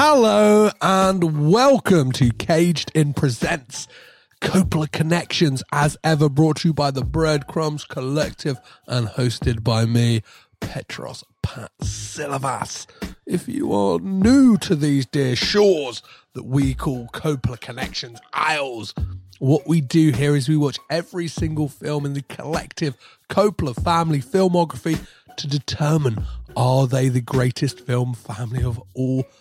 Hello and welcome to Caged in Presents Coppola Connections, as ever brought to you by the Breadcrumbs Collective and hosted by me, Petros Patsilivas. If you are new to these dear shores that we call Coppola Connections Isles, what we do here is we watch every single film in the collective Coppola family filmography to determine are they the greatest film family of all time.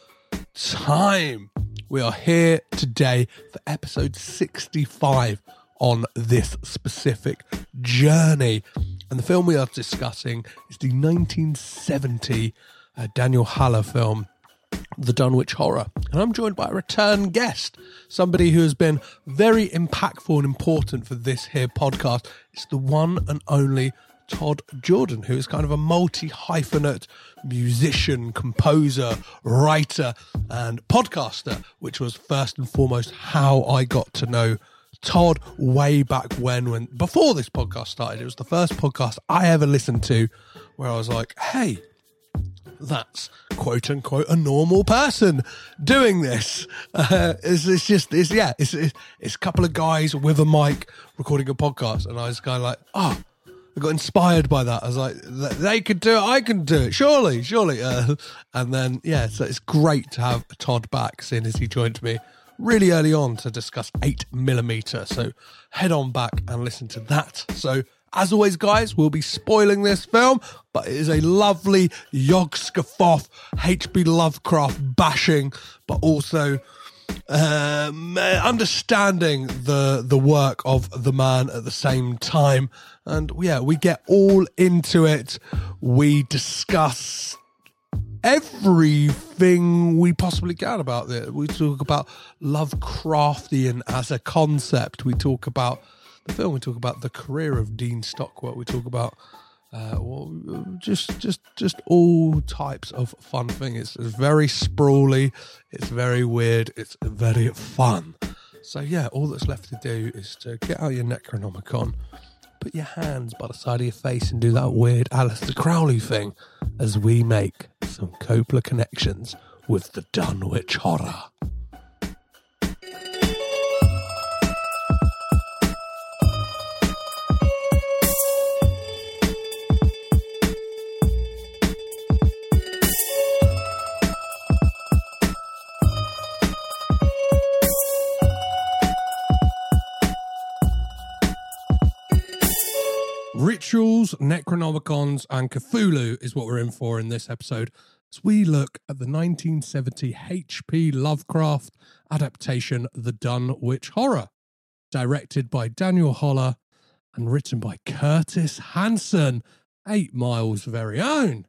We are here today for episode 65 on this specific journey. And the film we are discussing is the 1970 uh, Daniel Haller film, The Dunwich Horror. And I'm joined by a return guest, somebody who has been very impactful and important for this here podcast. It's the one and only Todd Jordan, who is kind of a multi hyphenate musician, composer, writer, and podcaster, which was first and foremost how I got to know Todd way back when, when before this podcast started. It was the first podcast I ever listened to where I was like, hey, that's quote unquote a normal person doing this. Uh, it's, it's just, it's, yeah, it's, it's, it's a couple of guys with a mic recording a podcast. And I was kind of like, oh, I got inspired by that. I was like, they could do it, I can do it. Surely, surely. Uh, and then, yeah, so it's great to have Todd back, seeing as he joined me really early on to discuss 8 millimeter. So head on back and listen to that. So, as always, guys, we'll be spoiling this film, but it is a lovely Yog Sothoth, H.P. Lovecraft bashing, but also um, understanding the the work of the man at the same time. And yeah, we get all into it. We discuss everything we possibly can about it. We talk about Lovecraftian as a concept. We talk about the film. We talk about the career of Dean Stockwell. We talk about uh, well, just just just all types of fun things. It's, it's very sprawly. It's very weird. It's very fun. So yeah, all that's left to do is to get out your Necronomicon put your hands by the side of your face and do that weird Aleister Crowley thing as we make some Coppola connections with the Dunwich Horror. Rituals, Necronomicons, and Cthulhu is what we're in for in this episode as we look at the 1970 H.P. Lovecraft adaptation, The Dunwich Horror, directed by Daniel Haller and written by Curtis Hanson, Eight Mile's very own.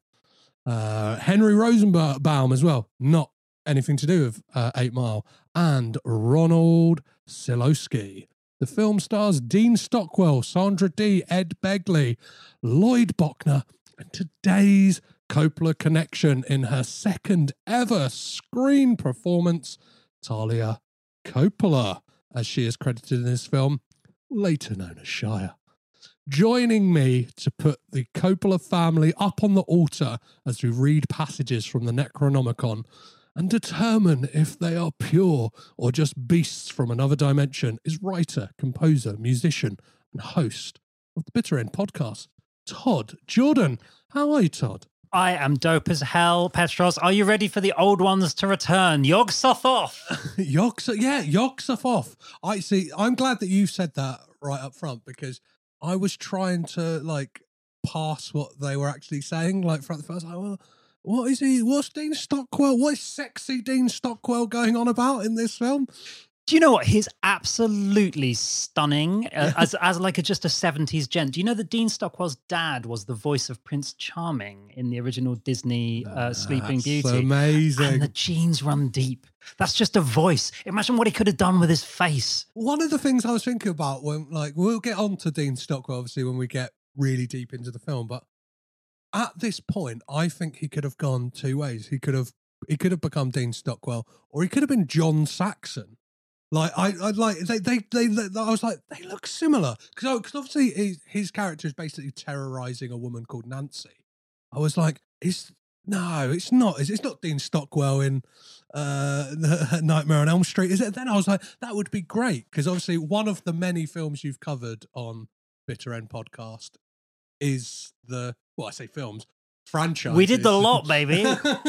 Uh, Henry Rosenbaum as well, not anything to do with uh, Eight Mile, and Ronald Silkosky. The film stars Dean Stockwell, Sandra Dee, Ed Begley, Lloyd Bochner, and today's Coppola connection in her second ever screen performance, Talia Coppola, as she is credited in this film, later known as Shire. joining me to put the Coppola family up on the altar as we read passages from the Necronomicon and determine if they are pure or just beasts from another dimension is writer, composer, musician, and host of the Bitter End podcast, Todd Jordan. How are you, Todd? I am dope as hell, Petros. Are you ready for the old ones to return? Yog Sothoth. Yogsa, yeah, Yogg-Sothoth. I see. I'm glad that you said that right up front because I was trying to like pass what they were actually saying. Like the first, like, well, what is he? What's Dean Stockwell? What is sexy Dean Stockwell going on about in this film? Do you know what? He's absolutely stunning uh, as as like a, just a seventies gent. Do you know that Dean Stockwell's dad was the voice of Prince Charming in the original Disney uh, Sleeping Beauty? Amazing. And the genes run deep. That's just a voice. Imagine what he could have done with his face. One of the things I was thinking about when, like, we'll get on to Dean Stockwell obviously when we get really deep into the film, but at this point, I think he could have gone two ways. He could have he could have become Dean Stockwell, or he could have been John Saxon. Like I, I like they, they, they, they I was like they look similar because because obviously his, his character is basically terrorizing a woman called Nancy. I was like, is no, it's not. It's, it's not Dean Stockwell in uh, Nightmare on Elm Street, is it? Then I was like, that would be great because obviously one of the many films you've covered on Bitter End podcast is the well, I say films franchise. We did the lot, baby.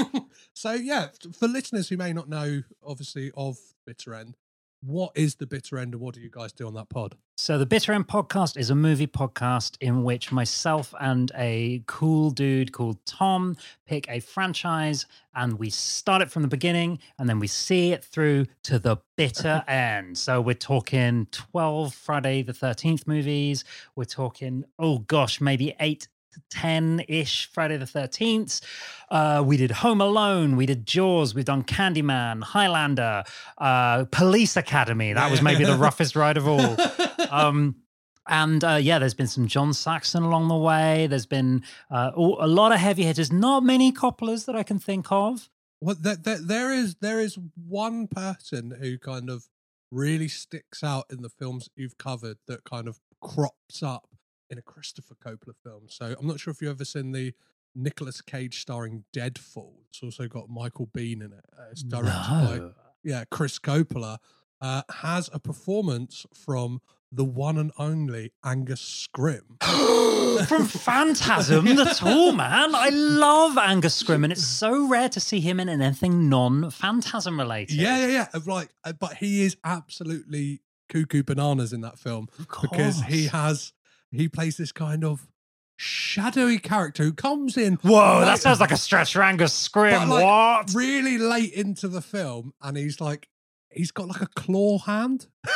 so yeah, for listeners who may not know, obviously of Bitter End, what is the Bitter End and what do you guys do on that pod? So, the Bitter End podcast is a movie podcast in which myself and a cool dude called Tom pick a franchise and we start it from the beginning and then we see it through to the bitter end. So, we're talking 12 Friday the 13th movies. We're talking, oh gosh, maybe eight 10 ish Friday the 13th. Uh, we did Home Alone, we did Jaws, we've done Candyman, Highlander, uh, Police Academy. That was maybe the roughest ride of all. Um, and uh, yeah, there's been some John Saxon along the way. There's been uh, a lot of heavy hitters, not many Coppolas that I can think of. Well, there, is there is one person who kind of really sticks out in the films you've covered that kind of crops up in a Christopher Coppola film. So I'm not sure if you've ever seen the Nicolas Cage starring Deadfall. It's also got Michael Biehn in it. Uh, it's directed by yeah Chris Coppola. Uh, has a performance from the one and only Angus Scrimm. From Phantasm, the tall man. I love Angus Scrimm, and it's so rare to see him in anything non Phantasm related. Yeah, yeah, yeah. Like, uh, but he is absolutely cuckoo bananas in that film because he has he plays this kind of shadowy character who comes in. Whoa, that sounds like a stretch for Angus Scrimm. but, like, what? Really late into the film, and he's like, he's got like a claw hand.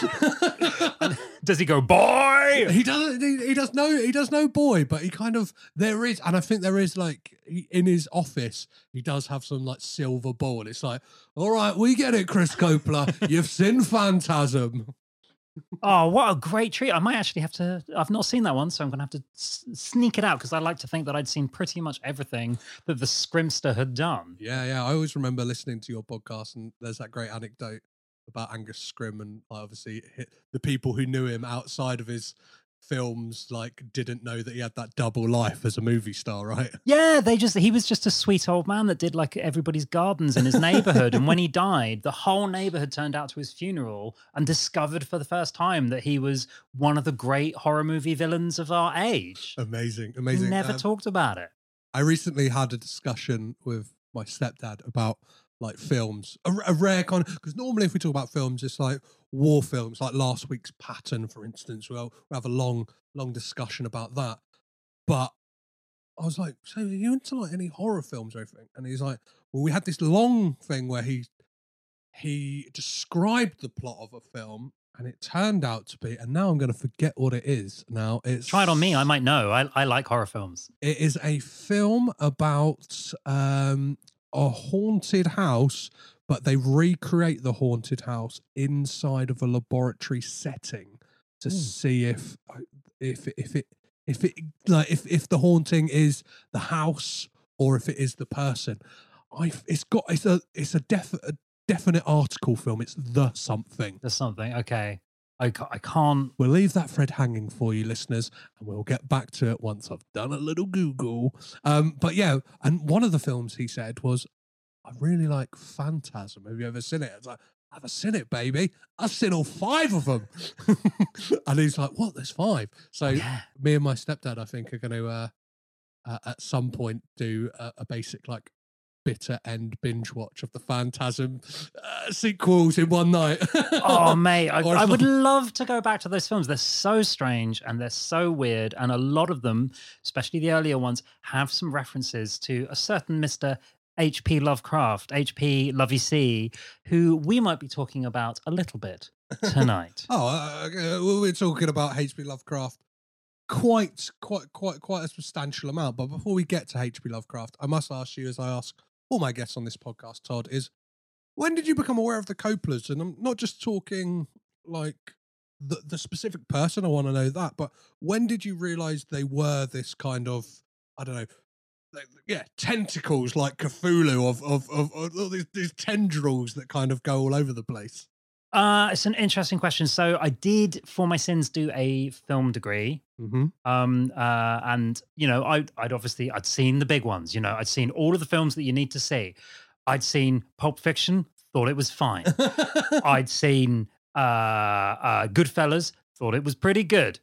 Does he go, boy? he doesn't. He, he does no. He does no boy, but he kind of there is, and I think there is like he, in his office, he does have some like silver ball. It's like, all right, we get it, Chris Coppola. You've seen Phantasm. Oh, what a great treat. I might actually have to. I've not seen that one, so I'm going to have to s- sneak it out because I like to think that I'd seen pretty much everything that the Scrimster had done. Yeah, yeah. I always remember listening to your podcast, and there's that great anecdote about Angus Scrimm, and obviously the people who knew him outside of his films like didn't know that he had that double life as a movie star, right? Yeah, they just he was just a sweet old man that did like everybody's gardens in his neighborhood. and when he died, the whole neighborhood turned out to his funeral and discovered for the first time that he was one of the great horror movie villains of our age. Amazing, amazing. never Um, talked about it. I recently had a discussion with my stepdad about like films, a, a rare kind because normally if we talk about films, it's like war films, like last week's Patton, for instance. We'll, we'll have a long, long discussion about that. But I was like, so are you into like any horror films or anything? And he's like, well, we had this long thing where he he described the plot of a film. And it turned out to be, and now I'm going to forget what it is. Now it's Try it on me. I might know. I, I like horror films. it is a film about um, a haunted house, but they recreate the haunted house inside of a laboratory setting to Hmm. see if if if it if it like if if the haunting is the house or if it is the person. I it's got it's a it's a, def, a definite article film. It's the something. The something. Okay. I, ca- I can't. We'll leave that thread hanging for you, listeners, and we'll get back to it once I've done a little Google. Um, but yeah, and one of the films he said was, I really like Phantasm. Have you ever seen it? I was like, I've seen it, baby. I've seen all five of them. and he's like, What? There's five. So Yeah. me and my stepdad, I think, are going to uh, uh, at some point do a, a basic like bitter end binge watch of the Phantasm uh, sequels in one night. Oh, mate, I, I would love to go back to those films. They're so strange and they're so weird. And a lot of them, especially the earlier ones, have some references to a certain Mr. H.P. Lovecraft, H.P. Lovey C, who we might be talking about a little bit tonight. Oh, uh, okay, we're talking about H.P. Lovecraft quite, quite, quite, quite a substantial amount. But before we get to H.P. Lovecraft, I must ask you, as I ask all my guests on this podcast, Todd, is when did you become aware of the Coppolas? And I'm not just talking like the the specific person. I want to know that, but when did you realize they were this kind of, I don't know. Yeah, tentacles like Cthulhu of of of, of all these, these tendrils that kind of go all over the place. Uh, it's an interesting question. So I did, for my sins, do a film degree. Mm-hmm. um uh and you know I, i'd obviously i'd seen the big ones you know i'd seen all of the films that you need to see i'd seen pulp fiction thought it was fine i'd seen uh uh goodfellas thought it was pretty good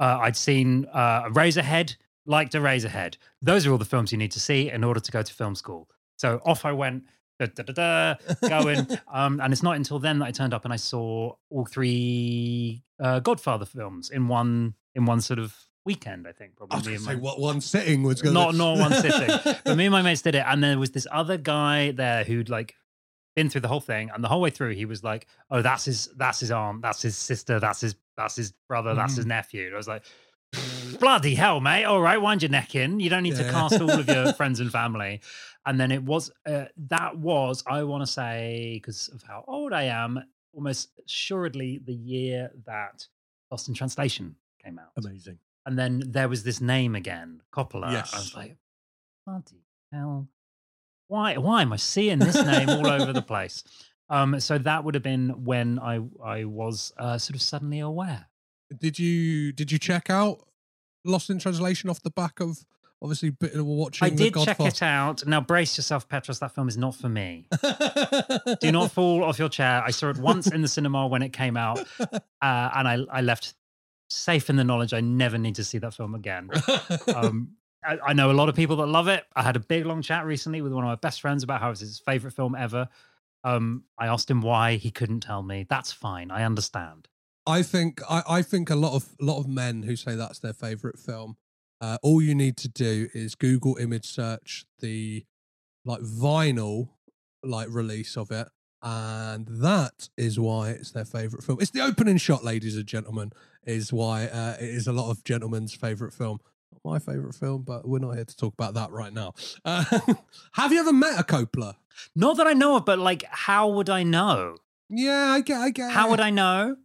uh, i'd seen uh Eraserhead liked Eraserhead those are all the films you need to see in order to go to film school so off i went da, da, da, da, going um and it's not until then that i turned up and i saw all three uh godfather films in one in one sort of weekend i think I was probably going to and say my- what one sitting was going not not one sitting. But me and my mates did it, and there was this other guy there who'd like been through the whole thing, and the whole way through he was like, "Oh, that's his, that's his aunt, that's his sister, that's his, that's his brother, that's his nephew." And I was like, "Bloody hell, mate! All right, wind your neck in. You don't need to cast all of your friends and family." And then it was uh, that was I want to say because of how old I am, almost assuredly the year that Lost in Translation came out. Amazing. And then there was this name again, Coppola. Yes. I was like, bloody hell. Why why am I seeing this name all over the place? Um, so that would have been when I I was uh, sort of suddenly aware. Did you did you check out Lost in Translation off the back of obviously of watching? I did check it out. Now brace yourself, Petros. That film is not for me. Do not fall off your chair. I saw it once in the cinema when it came out, uh, and I I left safe in the knowledge I never need to see that film again. um, I, I know a lot of people that love it. I had a big long chat recently with one of my best friends about how it's his favorite film ever. Um, I asked him why he couldn't tell me. That's fine. I understand. I think I, I think a lot of a lot of men who say that's their favorite film. Uh, all you need to do is Google image search the like vinyl like release of it, and that is why it's their favorite film. It's the opening shot, ladies and gentlemen, is why uh, it is a lot of gentlemen's favorite film. Not my favorite film, but we're not here to talk about that right now. Uh, have you ever met a Coppola? Not that I know of, but like, how would I know? Yeah, I get, I get. How would I know?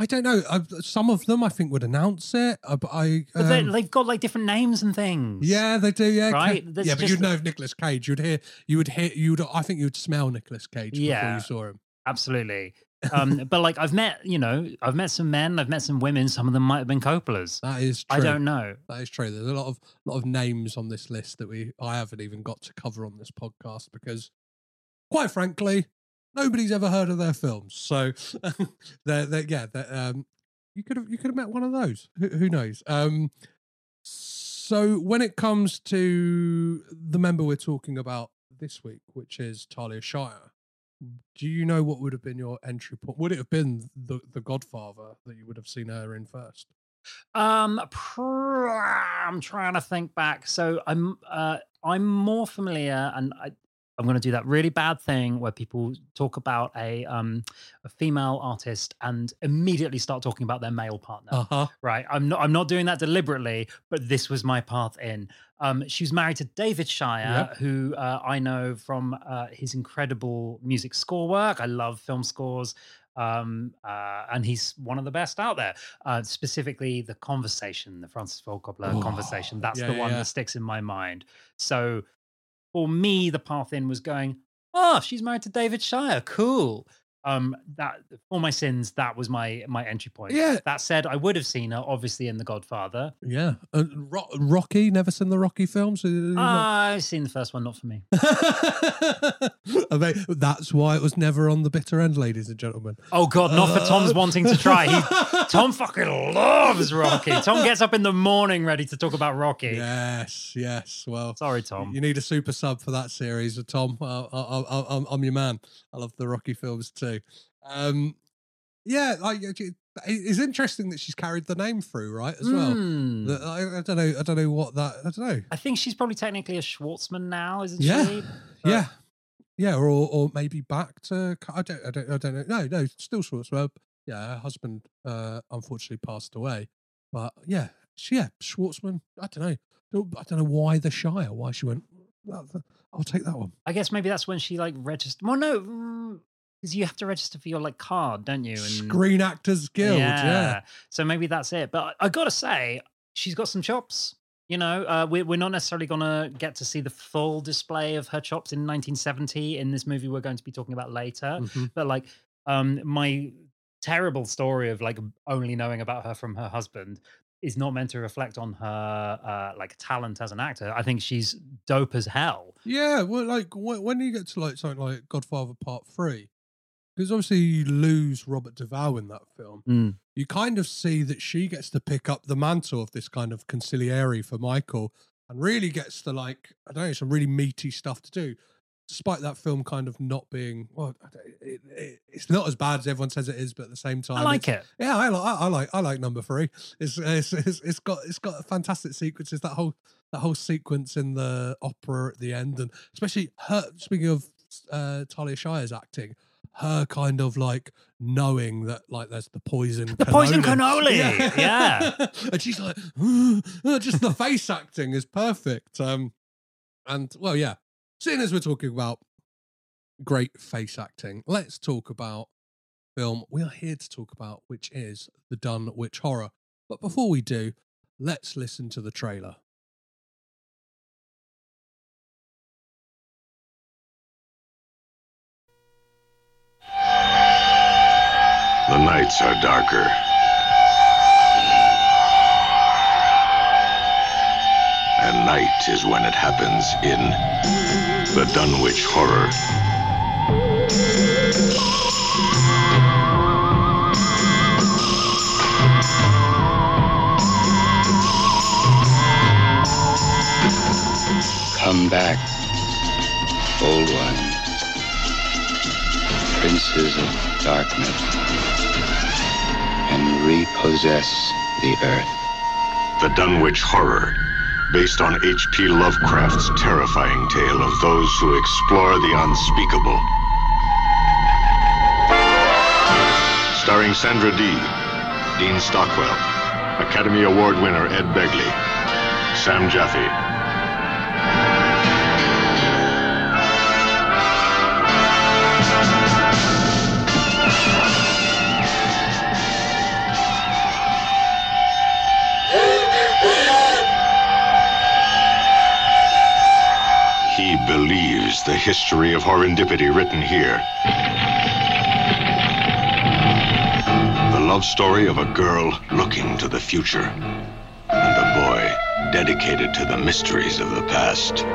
I don't know. I, some of them I think would announce it. I, I But they, um, they've got like different names and things. Yeah, they do. Yeah, Right? Ca- yeah, but you'd know if Nicolas Cage. You'd hear. You would hear. You would. I think you would smell Nicolas Cage before you saw him. absolutely. Um, but like, I've met, you know, I've met some men, I've met some women. Some of them might have been Coppolas. That is. True. I don't know. That is true. There's a lot of lot of names on this list that we I haven't even got to cover on this podcast because, quite frankly, nobody's ever heard of their films. So, they're, they're yeah. They're, um, you could have you could have met one of those. Who, who knows? Um, so when it comes to the member we're talking about this week, which is Talia Shire, do you know what would have been your entry point? Would it have been the the Godfather that you would have seen her in first? Um, I'm trying to think back. So I'm uh, I'm more familiar, and I, I'm going to do that really bad thing where people talk about a um a female artist and immediately start talking about their male partner. Uh huh. Right. I'm not. I'm not doing that deliberately, but this was my path in. Um, she was married to David Shire, Yep. who uh, I know from uh, his incredible music score work. I love film scores, um, uh, and he's one of the best out there. Uh, specifically, the Conversation, the Francis Ford Coppola Oh, Conversation. That's yeah, the one yeah. that sticks in my mind. So, for me, the path in was going. Oh, she's married to David Shire. Cool. Um, that for my sins, that was my my entry point. Yeah. That said, I would have seen her obviously in The Godfather. Yeah. Uh, Ro- Rocky, never seen the Rocky films? Uh, I've seen the first one, not for me. I That's why it was never on the bitter end, ladies and gentlemen. Oh God, not for Tom's Uh. wanting to try. He, Tom fucking loves Rocky. Tom gets up in the morning ready to talk about Rocky. Yes, yes. Well, Sorry, Tom. You need a super sub for that series, Tom. Uh, I, I, I, I'm, I'm your man. I love the Rocky films too. Um, yeah, like it's interesting that she's carried the name through, right? As well. Hmm. I, I don't know. I don't know what that. I don't know. I think she's probably technically a Schwartzman now, isn't Yeah. she? But- Yeah, yeah, or or maybe back to. I don't. I don't. I don't know. No, no, still Schwartzman. Yeah, her husband uh, unfortunately passed away, but yeah, she, yeah, Schwartzman. I don't know. I don't know why the Shire. Why she went. I'll take that one. I guess maybe that's when she like registered. Well, no, because you have to register for your like card, don't you? And Screen Actors Guild. Yeah. So maybe that's it. But I, I gotta say, she's got some chops. You know, uh, we're we're not necessarily gonna get to see the full display of her chops in 1970 in this movie we're going to be talking about later. Mhm. But like, um, my terrible story of like only knowing about her from her husband is not meant to reflect on her uh, like talent as an actor. I think she's dope as hell. Yeah, well, like when, when you get to like something like Godfather Part Three, because obviously you lose Robert Duvall in that film, you kind of see that she gets to pick up the mantle of this kind of consigliere for Michael, and really gets to like I don't know some really meaty stuff to do. Despite that film kind of not being well, it, it, it's not as bad as everyone says it is, but at the same time, I like it. Yeah, I like I, I like I like number three. It's, it's it's it's got it's got fantastic sequences. That whole that whole sequence in the opera at the end, and especially her. Speaking of uh, Talia Shire's acting, her kind of like knowing that like there's the poison, The poison cannoli, yeah. and she's like, just the face acting is perfect. Um, and well, yeah. Seeing as we're talking about great face acting, let's talk about film we are here to talk about, which is the Dunwich Horror. But before we do, let's listen to the trailer. The nights are darker. And night is when it happens in the Dunwich Horror. Come back, old one. Princes of darkness, and repossess the earth. The Dunwich Horror, based on H.P. Lovecraft's terrifying tale of those who explore the unspeakable. Starring Sandra Dee, Dean Stockwell, Academy Award winner Ed Begley, Sam Jaffe. Believes the history of horrendipity written here. The love story of a girl looking to the future, and a boy dedicated to the mysteries of the past.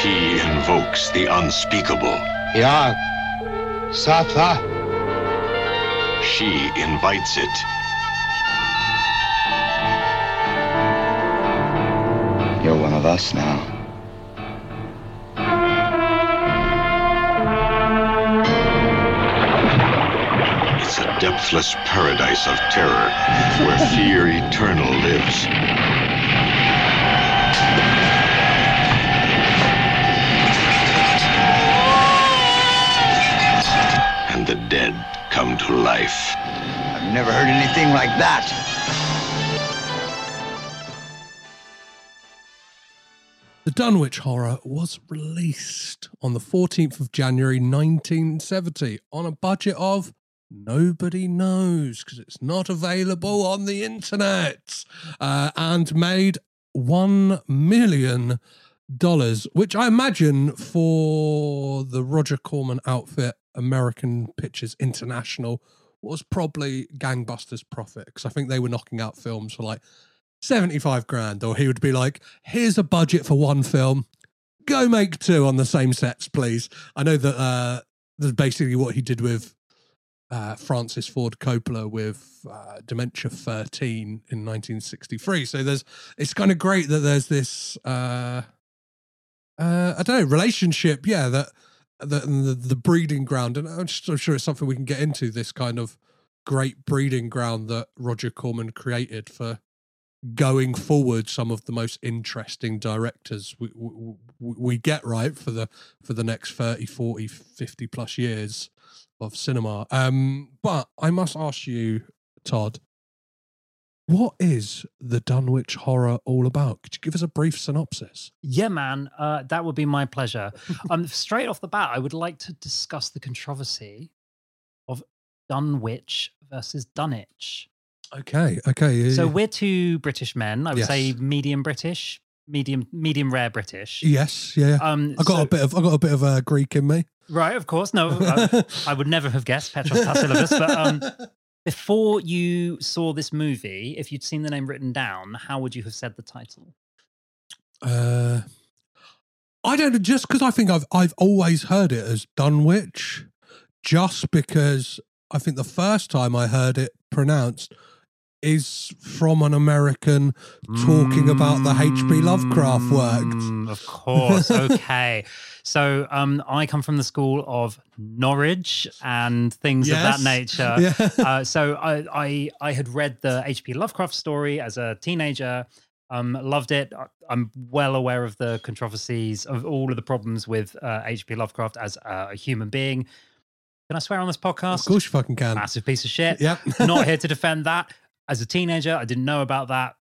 He invokes the unspeakable. Ya, Satha. She invites it. You're one of us now. It's paradise of terror where fear eternal lives. And the dead come to life. I've never heard anything like that. The Dunwich Horror was released on the 14th of January 1970 on a budget of nobody knows because it's not available on the internet uh, and made $1 million, which I imagine for the Roger Corman outfit American Pictures International was probably Gangbusters profit because I think they were knocking out films for like 75 grand, or he would be like, here's a budget for one film, go make two on the same sets, please. I know that uh, that's basically what he did with uh, Francis Ford Coppola with uh, Dementia 13 in 1963. So there's, it's kind of great that there's this, uh, uh, I don't know, relationship, yeah, that, the, the the breeding ground, and I'm, just, I'm sure it's something we can get into. This kind of great breeding ground that Roger Corman created for going forward some of the most interesting directors we, we, we get right for the for the next 30 40 50 plus years of cinema um but i must ask you todd what is the dunwich horror all about could you give us a brief synopsis Yeah, man, uh, that would be my pleasure. um, straight off the bat, I would like to discuss the controversy of Dunwich versus Dunwich. okay okay So we're two British men. I would say medium British, medium medium rare British. yes yeah Um, I got so- a bit of I got a bit of uh, Greek in me. Right, of course. No, uh, I would never have guessed Petros Passilibus. But um, before you saw this movie, if you'd seen the name written down, how would you have said the title? Uh, I don't know. Just because I think I've I've always heard it as Dunwich, just because I think the first time I heard it pronounced is from an American talking about the H.P. Lovecraft works. Mm, Of course. Okay. so um, I come from the school of Norwich and things of that nature. Yeah. uh, so I, I I had read the H.P. Lovecraft story as a teenager. Um, loved it. I'm well aware of the controversies of all of the problems with uh, H.P. Lovecraft as a human being. Can I swear on this podcast? Of course you fucking can. Massive piece of shit. Yep. Not here to defend that. As a teenager, I didn't know about that.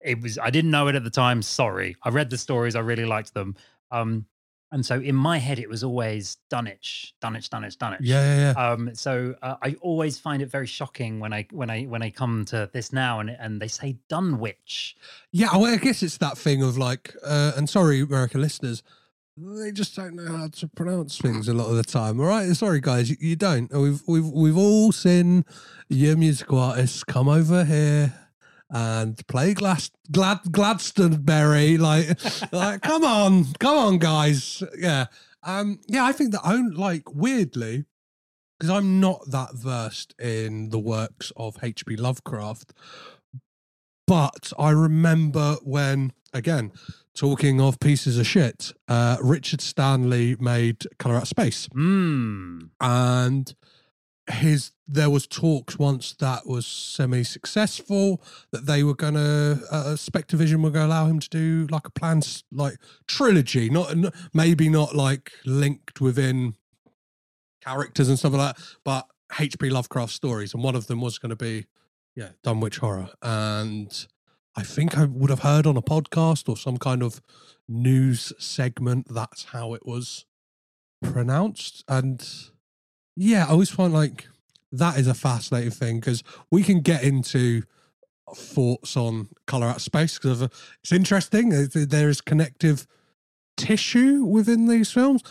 It was I didn't know it at the time. Sorry. I read the stories. I really liked them. Um, and so in my head, it was always Dunwich, Dunwich, Dunwich, Dunwich. Yeah, yeah, yeah. Um, so uh, I always find it very shocking when I when I when I come to this now and and they say Dunwich. Yeah, well, I guess it's that thing of like, uh, and sorry, American listeners, they just don't know how to pronounce things a lot of the time. All right, sorry guys, you, you don't. We've we've we've all seen your musical artists come over here and play Glad Glad Gladstoneberry. Like, like, come on, come on, guys. Yeah, um, yeah. I think that own like weirdly. Because I'm not that versed in the works of H.P. Lovecraft, but I remember when, again, talking of pieces of shit, uh, Richard Stanley made Color Out of Space, Hmm. and his there was talks once that was semi-successful that they were gonna uh, SpectreVision were gonna allow him to do like a planned like trilogy, not maybe not like linked within characters and stuff like that, but H.P. Lovecraft stories, and one of them was going to be yeah, Dunwich Horror. And I think I would have heard on a podcast or some kind of news segment that's how it was pronounced. And yeah, I always find like that is a fascinating thing because we can get into thoughts on color out space because uh, it's interesting. Uh, there- There is connective tissue within these films.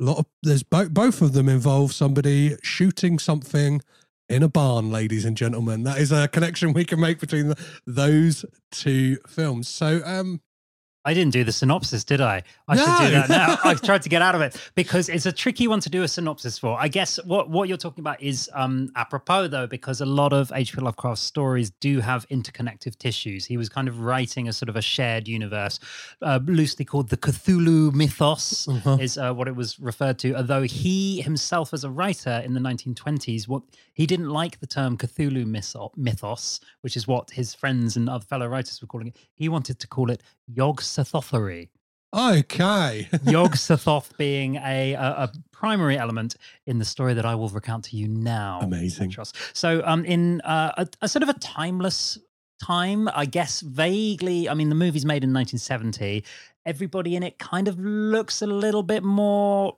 A lot of there's both both of them involve somebody shooting something in a barn, ladies and gentlemen. That is a connection we can make between the, those two films. So, um, I didn't do the synopsis, did I? I should do that now. I tried to get out of it because it's a tricky one to do a synopsis for. I guess what, what you're talking about is um, apropos, though, because a lot of H.P. Lovecraft's stories do have interconnective tissues. He was kind of writing a sort of a shared universe, uh, loosely called the Cthulhu mythos, Uh-huh. is uh, what it was referred to. Although he himself, as a writer in the 1920s, what he didn't like the term Cthulhu mythos, which is what his friends and other fellow writers were calling it. He wanted to call it Yog Sothothery. okay. Yog Sothoth being a, a, a primary element in the story that I will recount to you now. Amazing. So, um, in uh, a, a sort of a timeless time, I guess vaguely. I mean, the movie's made in 1970. Everybody in it kind of looks a little bit more.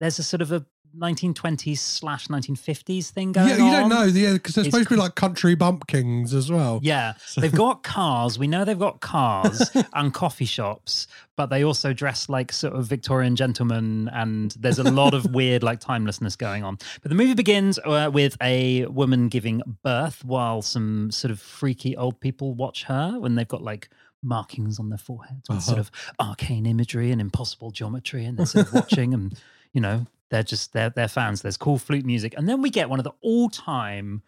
There's a sort of a 1920s slash 1950s thing going Yeah, you don't know, yeah, because they're It's supposed to be like country bumpkins as well. Yeah, they've got cars. We know they've got cars and coffee shops, but they also dress like sort of Victorian gentlemen, and there's a lot of weird like timelessness going on. But the movie begins uh, with a woman giving birth while some sort of freaky old people watch her when they've got like markings on their foreheads with sort Uh-huh. of arcane imagery and impossible geometry, and they're sort of watching and you know they're just they're they're fans. There's cool flute music, and then we get one of the all time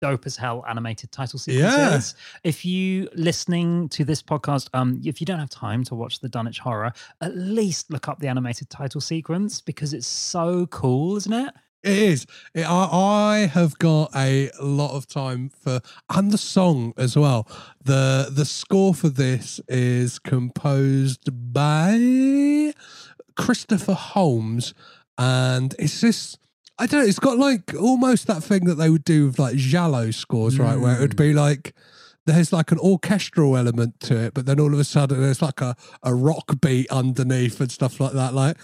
dope as hell animated title sequences. If you listening to this podcast, um, if you don't have time to watch the Dunwich Horror, at least look up the animated title sequence because it's so cool, isn't it? It is. It, I, I have got a lot of time for, and the song as well. the The score for this is composed by Christopher Holmes, and it's just, I don't know. It's got like almost that thing that they would do with like Giallo scores, right? Where it would be mm. like there's like an orchestral element to it, but then all of a sudden there's like a, a rock beat underneath and stuff like that. Like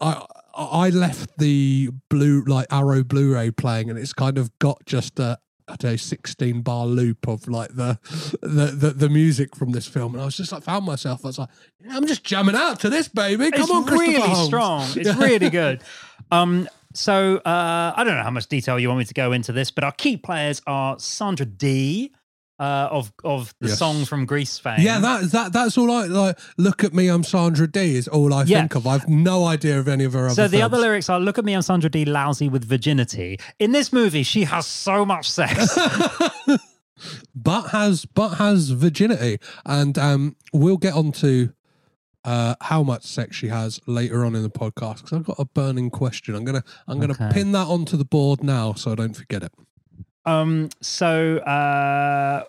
I I left the blue like Arrow Blu-ray playing, and it's kind of got just a I don't know, 16 bar loop of like the, the the the music from this film, and I was just like found myself. I was like, yeah, I'm just jamming out to this, baby. Come it's on, really Holmes. strong. It's really good. Um, so uh, I don't know how much detail you want me to go into this, but our key players are Sandra Dee. Uh, of of the Yes. song from Grease fame. Yeah, that that that's all I like. Look at me, I'm Sandra Dee. Is all I Yeah. think of. I've no idea of any of her other. So the other lyrics are "Look at me, I'm Sandra Dee, lousy with virginity." In this movie, she has so much sex. but has but has virginity, and um, we'll get on to uh, how much sex she has later on in the podcast because I've got a burning question. I'm gonna I'm gonna Okay. pin that onto the board now so I don't forget it. Um, so uh,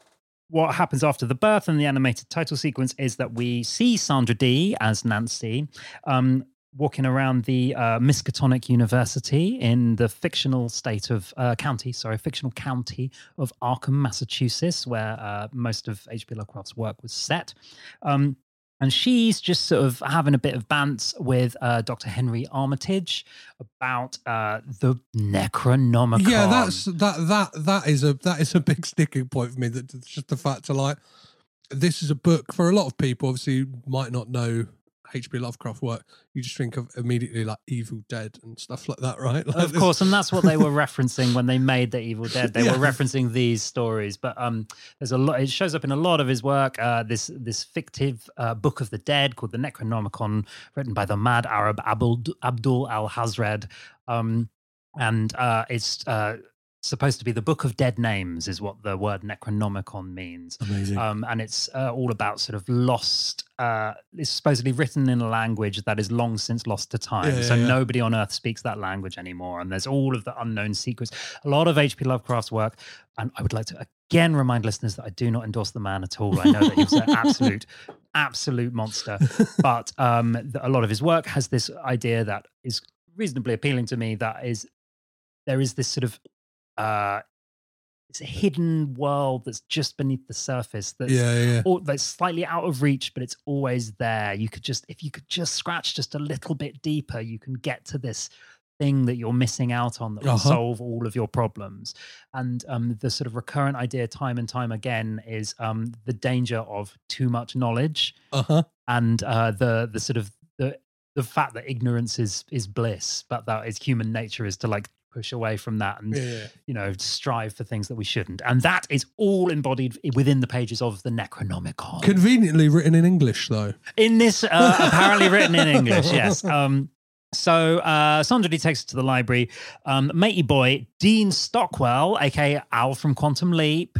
what happens after the birth and the animated title sequence is that we see Sandra Dee as Nancy. Um, Walking around the uh, Miskatonic University in the fictional state of uh, county, sorry, fictional county of Arkham, Massachusetts, where uh, most of H.P. Lovecraft's work was set. Um, and she's just sort of having a bit of bants with uh, Dr. Henry Armitage about uh, the Necronomicon. Yeah, that's that that that is a that is a big sticking point for me. That just the fact to like this is a book for a lot of people. Obviously, might not know H.P. Lovecraft work. You just think of immediately like Evil Dead and stuff like that, right? Like of this- course, and that's what they were referencing when they made the Evil Dead. They Yeah. were referencing these stories, but um, there's a lot. It shows up in a lot of his work. Uh, this this fictive uh, book of the dead called the Necronomicon, written by the mad Arab Abdul, Abdul Alhazred, um, and uh, it's uh, supposed to be the book of dead names, is what the word Necronomicon means. Amazing. Um, and it's uh, all about sort of lost. Uh, it's supposedly written in a language that is long since lost to time. Yeah, so yeah, yeah. nobody on Earth speaks that language anymore. And there's all of the unknown secrets. A lot of H.P. Lovecraft's work. And I would like to again remind listeners that I do not endorse the man at all. I know that he's an absolute, absolute monster. But um, th- a lot of his work has this idea that is reasonably appealing to me. That is, there is this sort of uh, it's a hidden world that's just beneath the surface. That's yeah, yeah, that's slightly out of reach, but it's always there. You could just, if you could just scratch just a little bit deeper, you can get to this thing that you're missing out on that will Uh-huh. solve all of your problems. And um, the sort of recurrent idea, time and time again, is um, the danger of too much knowledge Uh huh. and uh, the the sort of the the fact that ignorance is is bliss, but that is human nature is to like push away from that and Yeah, you know strive for things that we shouldn't and that is all embodied within the pages of the necronomicon Conveniently written in English, though. in this uh, apparently written in english yes um so uh Sandra Dee takes us to the library um matey boy dean stockwell aka al from quantum leap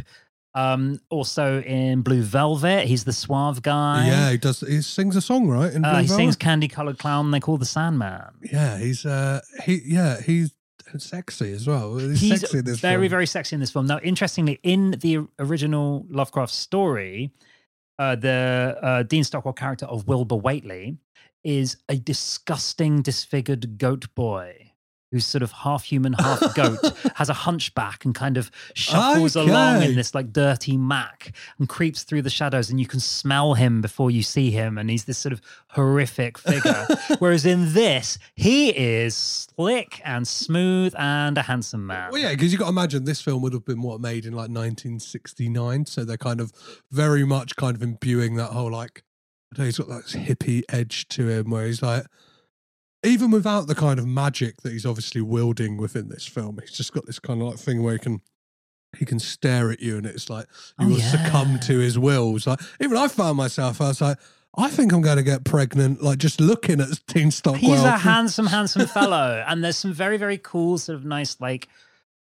um also in blue velvet he's the suave guy yeah, he does. He sings a song, right? In uh, he Velvet? sings candy colored clown they call the sandman Yeah, he's uh, he yeah, he's sexy as well. He's, he's sexy very film. very sexy in this film now interestingly in the original lovecraft story uh, the uh, dean stockwell character of Wilbur Whateley is a disgusting disfigured goat boy who's sort of half human, half goat, has a hunchback and kind of shuffles along in this like dirty mac and creeps through the shadows, and you can smell him before you see him, and he's this sort of horrific figure. Whereas in this, he is slick and smooth and a handsome man. Well, yeah, because you got to imagine this film would have been what made in like 1969, so they're kind of very much kind of imbuing that whole like, I don't know, he's got that hippie edge to him, where he's like, even without the kind of magic that he's obviously wielding within this film, he's just got this kind of like thing where he can. He can stare at you, and it's like you Oh, will succumb to his will. It's like even I found myself. I was like, I think I'm going to get pregnant. Like just looking at Dean Stockwell. He's a handsome, handsome fellow, and there's some very, very cool, sort of nice, like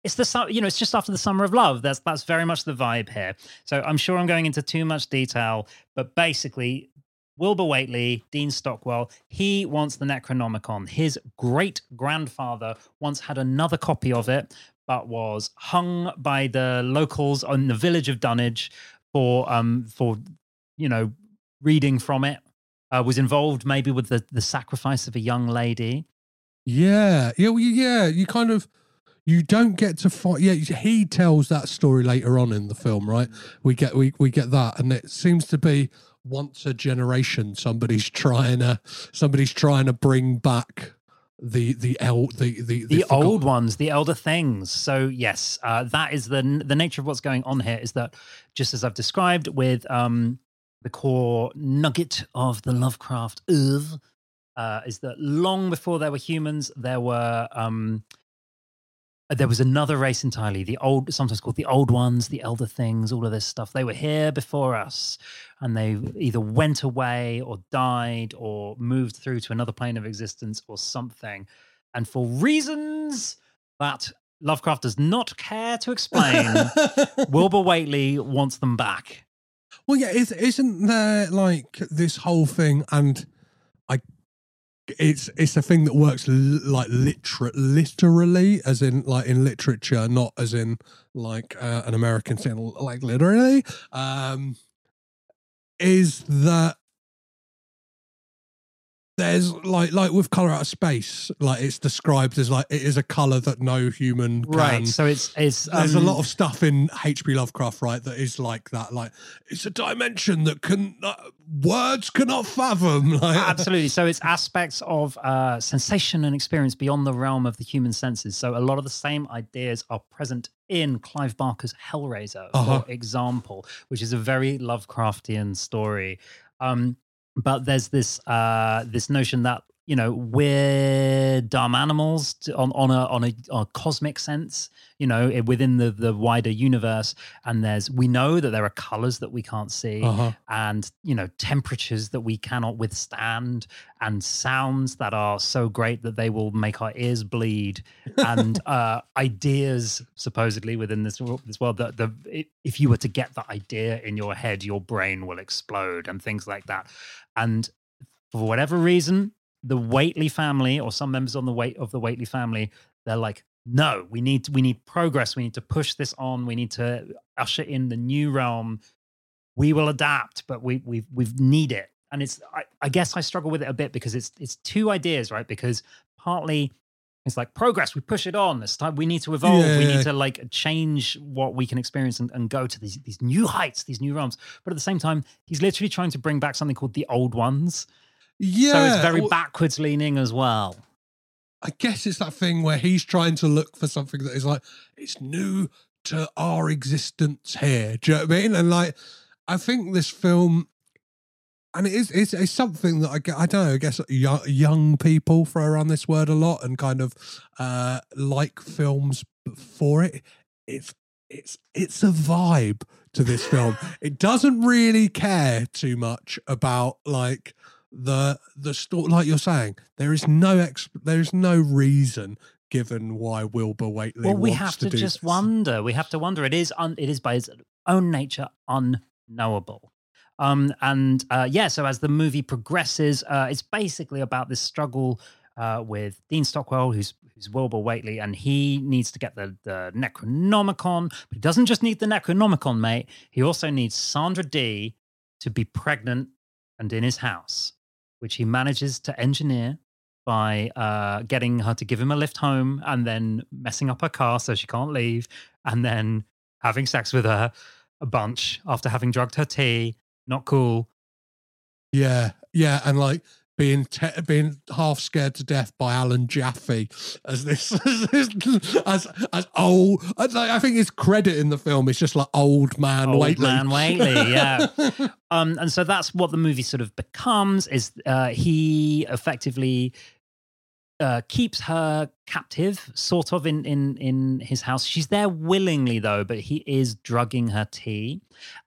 it's the you know, it's just after the summer of love. That's that's very much the vibe here. So I'm sure I'm going into too much detail, but basically, Wilbur Whateley, Dean Stockwell, he wants the Necronomicon. His great grandfather once had another copy of it, but was hung by the locals on the village of Dunwich for um for you know reading from it. Uh, was involved maybe with the the sacrifice of a young lady. Yeah, yeah, well, yeah. You kind of you don't get to fight. Yeah, he tells that story later on in the film, right? We get we we get that, and it seems to be once a generation somebody's trying to somebody's trying to bring back the the el the the the forgot- old ones, the elder things. So yes, uh, that is the the nature of what's going on here. Is that just as I've described with um, the core nugget of the Lovecraft oeuvre, uh, is that long before there were humans, there were um, there was another race entirely. The old, sometimes called the old ones, the elder things, all of this stuff. They were here before us, and they either went away or died or moved through to another plane of existence or something. And for reasons that Lovecraft does not care to explain, Wilbur Whateley wants them back. Well, yeah, is, isn't there like this whole thing, and it's it's a thing that works l- like liter- literally, as in like in literature, not as in like uh, an American saying like literally. Um, is that there's like like with color out of space, like it's described as like it is a color that no human can Right. So it's it's there's a um, lot of stuff in H.P. Lovecraft, right, that is like that. Like it's a dimension that can uh, words cannot fathom. Like Absolutely. So it's aspects of uh, sensation and experience beyond the realm of the human senses. So a lot of the same ideas are present in Clive Barker's Hellraiser, Uh-huh. for example, which is a very Lovecraftian story. Um, but there's this uh, this notion that you know we're dumb animals on on a on a, on a cosmic sense, you know, within the the wider universe. And there's we know that there are colors that we can't see Uh-huh. and you know temperatures that we cannot withstand and sounds that are so great that they will make our ears bleed and uh ideas supposedly within this this world that the if you were to get that idea in your head your brain will explode and things like that and for whatever reason the Whateley family or some members on the weight of the Whateley family they're like no we need we need progress we need to push this on we need to usher in the new realm we will adapt, but we we we need it. And it's I, I guess I struggle with it a bit because it's it's two ideas, right? Because partly it's like progress, we push it on. This time we need to evolve. We Yeah. need to like change what we can experience and, and go to these these new heights, these new realms. But at the same time, he's literally trying to bring back something called the old ones. yeah. so it's very well, backwards leaning as well. I guess it's that thing where he's trying to look for something that is like it's new to our existence here. Do you know what I mean? And like, I think this film, and it is it's, it's something that I. I don't know. I guess young, young people throw around this word a lot and kind of uh like films for it. It's it's it's a vibe to this film. it doesn't really care too much about like the the story like you're saying there is no ex there is no reason given why Wilbur Whateley well, we have to, to, just this. wonder. We have to wonder. It is un, it is by its own nature unknowable. Um, and uh, yeah, so as the movie progresses, uh, it's basically about this struggle uh, with Dean Stockwell, who's who's Wilbur Whateley, and he needs to get the the Necronomicon, but he doesn't just need the Necronomicon, mate. He also needs Sandra Dee to be pregnant and in his house, which he manages to engineer by uh, getting her to give him a lift home and then messing up her car so she can't leave, and then having sex with her a bunch after having drugged her tea. Not cool. Yeah, yeah, and like being te- being half scared to death by Alan Jaffe as this as as old. As, like, I think his credit in the film is just like old man Old Whateley. man Whateley, yeah. um, and so that's what the movie sort of becomes. Is uh, he effectively uh, keeps her captive, sort of in in in his house. She's there willingly though, but he is drugging her tea,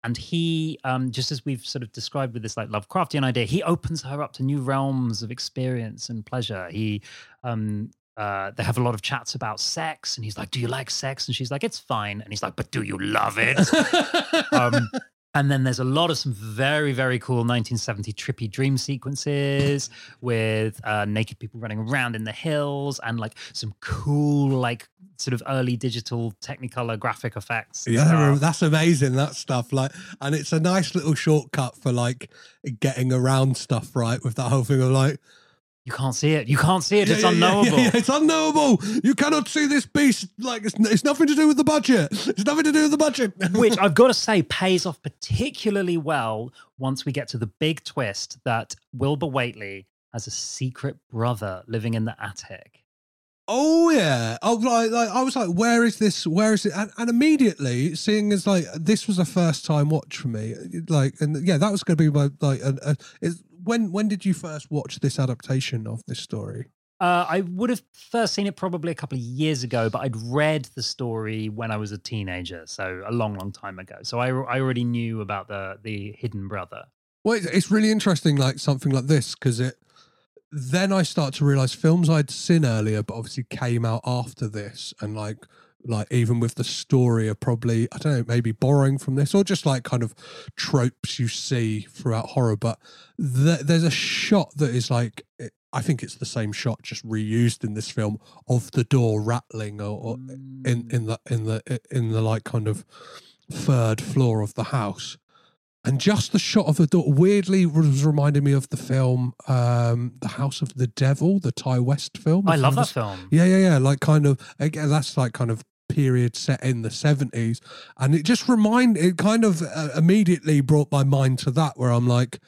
and he, um, just as we've sort of described with this like Lovecraftian idea, he opens her up to new realms of experience and pleasure. He. Um, uh, they have a lot of chats about sex, and he's like, "Do you like sex?" And she's like, "It's fine." And he's like, "But do you love it?" um, and then there's a lot of some very, very cool 1970 trippy dream sequences with uh, naked people running around in the hills and like some cool, like sort of early digital Technicolor graphic effects. Yeah, stuff. that's amazing. That stuff, like, and it's a nice little shortcut for like getting around stuff, right? With that whole thing of like, you can't see it. You can't see it. Yeah, it's yeah, unknowable. yeah, it's unknowable. You cannot see this beast. Like it's, it's nothing to do with the budget. It's nothing to do with the budget. Which I've got to say pays off particularly well once we get to the big twist that Wilbur Whateley has a secret brother living in the attic. oh yeah. Oh like, like I was like, where is this? Where is it? And, and immediately, seeing as like this was a first time watch for me, like, and yeah, that was going to be my like. A, a, is, when when did you first watch this adaptation of this story? Uh, I would have first seen it probably a couple of years ago, but I'd read the story when I was a teenager, so a long, long time ago. So I, I already knew about the the hidden brother. Well, it's, it's really interesting, like something like this, because it. Then I start to realize films I'd seen earlier, but obviously came out after this, and like, like even with the story, are probably I don't know, maybe borrowing from this, or just like kind of tropes you see throughout horror. But th- there's a shot that is like, it, I think it's the same shot, just reused in this film of the door rattling, or, or in mm. in the in the eh, in the like kind of third floor of the house and just the shot of the door weirdly was reminding me of the film um the house of the devil the ti west film I love that film. yeah yeah yeah like kind of again that's like kind of period set in the 70s and it just remind it kind of uh, immediately brought my mind to that where i'm like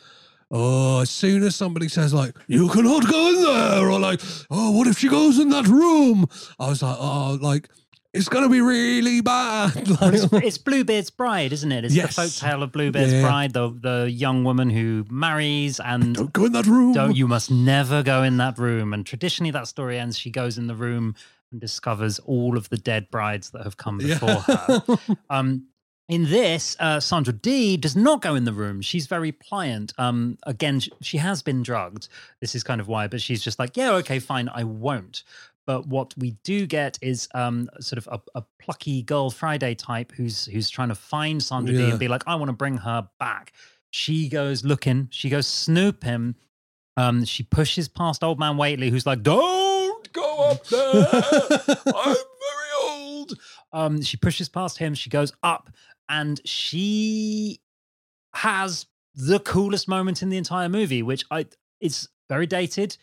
Oh, as soon as somebody says like "you cannot go in there," or like "oh, what if she goes in that room?" I was like, "Oh, like it's gonna be really bad." Like, It's, it's Bluebeard's Bride, isn't it? It's Yes. the folk tale of Bluebeard's Yeah. Bride, the the young woman who marries and don't go in that room. don't you must never go in that room. And traditionally, that story ends. She goes in the room and discovers all of the dead brides that have come Yeah. before her. Um, in this, uh, Sandra Dee does not go in the room. She's very pliant. Um, again, sh- she has been drugged. This is kind of why, but she's just like, yeah, okay, fine, I won't. But what we do get is um, sort of a, a plucky girl Friday type who's who's trying to find Sandra Dee Yeah. and be like, I want to bring her back. She goes looking. She goes snooping. Um, she pushes past old man Whateley, who's like, "Don't go up there. I'm very old." Um, she pushes past him. She goes up, and she has the coolest moment in the entire movie, which I it's very dated,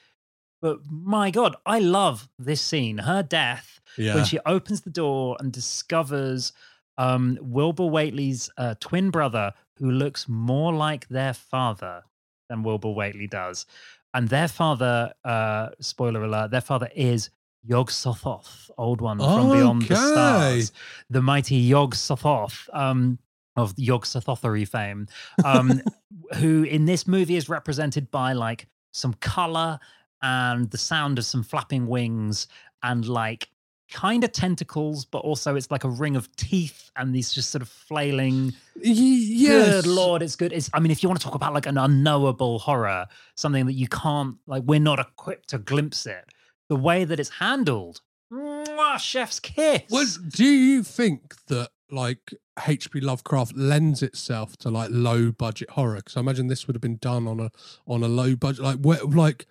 but my god, I love this scene. Her death yeah. when she opens the door and discovers um, Wilbur Whateley's uh, twin brother, who looks more like their father than Wilbur Whateley does. And their father, uh, spoiler alert, their father is Yog Sothoth, old one from Beyond the Stars, the mighty Yog Sothoth um, of Yog Sothothery fame, um, who in this movie is represented by like some color and the sound of some flapping wings and like kind of tentacles, but also it's like a ring of teeth and these just sort of flailing. Yes. Good lord, it's good. It's I mean, if you want to talk about like an unknowable horror, something that you can't like, we're not equipped to glimpse it. The way that it's handled, mwah, chef's kiss. Well, do you think that like H.P. Lovecraft lends itself to like low budget horror? Because I imagine this would have been done on a on a low budget, like where, like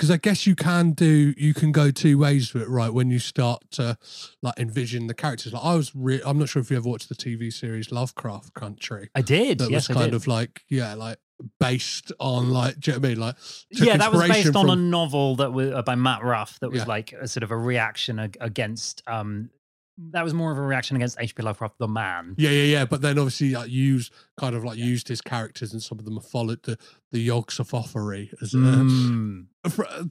because I guess you can do you can go two ways with it, right? When you start to like envision the characters. Like I was, re- I'm not sure if you ever watched the TV series Lovecraft Country. I did. That yes, was kind of like yeah, like based on like, do you know what I mean? Like, yeah, that was based inspiration on a novel that was uh, by Matt Ruff that was Yeah. like a sort of a reaction ag- against. um That was more of a reaction against H.P. Lovecraft, the man. Yeah, yeah, yeah. But then obviously like, used kind of like used his characters and some of them have followed the the Yog-Sothothery as uh, Mm.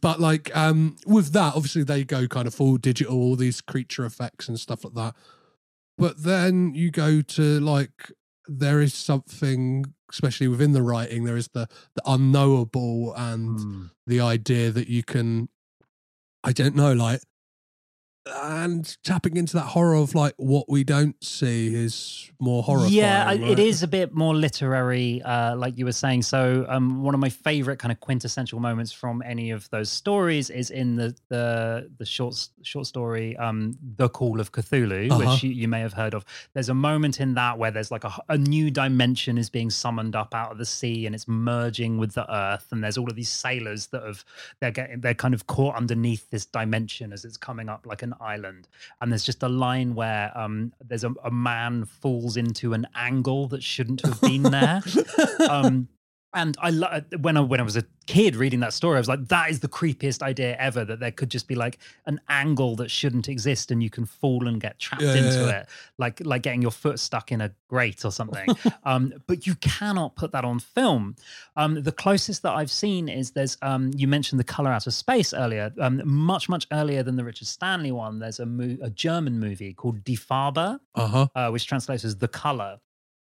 but like um with that obviously they go kind of full digital all these creature effects and stuff like that but then you go to like there is something especially within the writing there is the the unknowable and Mm. the idea that you can i don't know like and tapping into that horror of like what we don't see is more horrifying Yeah, right? it is a bit more literary, uh, like you were saying. So, um, one of my favorite kind of quintessential moments from any of those stories is in the the the short short story, um, "The Call of Cthulhu," Uh-huh. which you, you may have heard of. There's a moment in that where there's like a, a new dimension is being summoned up out of the sea, and it's merging with the earth. And there's all of these sailors that have they're getting they're kind of caught underneath this dimension as it's coming up like an island. And there's just a line where um, there's a, a man falls into an angle that shouldn't have been there. um, and I lo- when I when I was a kid reading that story, I was like, that is the creepiest idea ever. That there could just be like an angle that shouldn't exist, and you can fall and get trapped Yeah, into yeah. it, like like getting your foot stuck in a grate or something. um, but you cannot put that on film. Um, the closest that I've seen is there's um, you mentioned the color out of space earlier. Um, much much earlier than the Richard Stanley one. There's a mo- a German movie called Die Farbe, uh-huh uh, which translates as the color.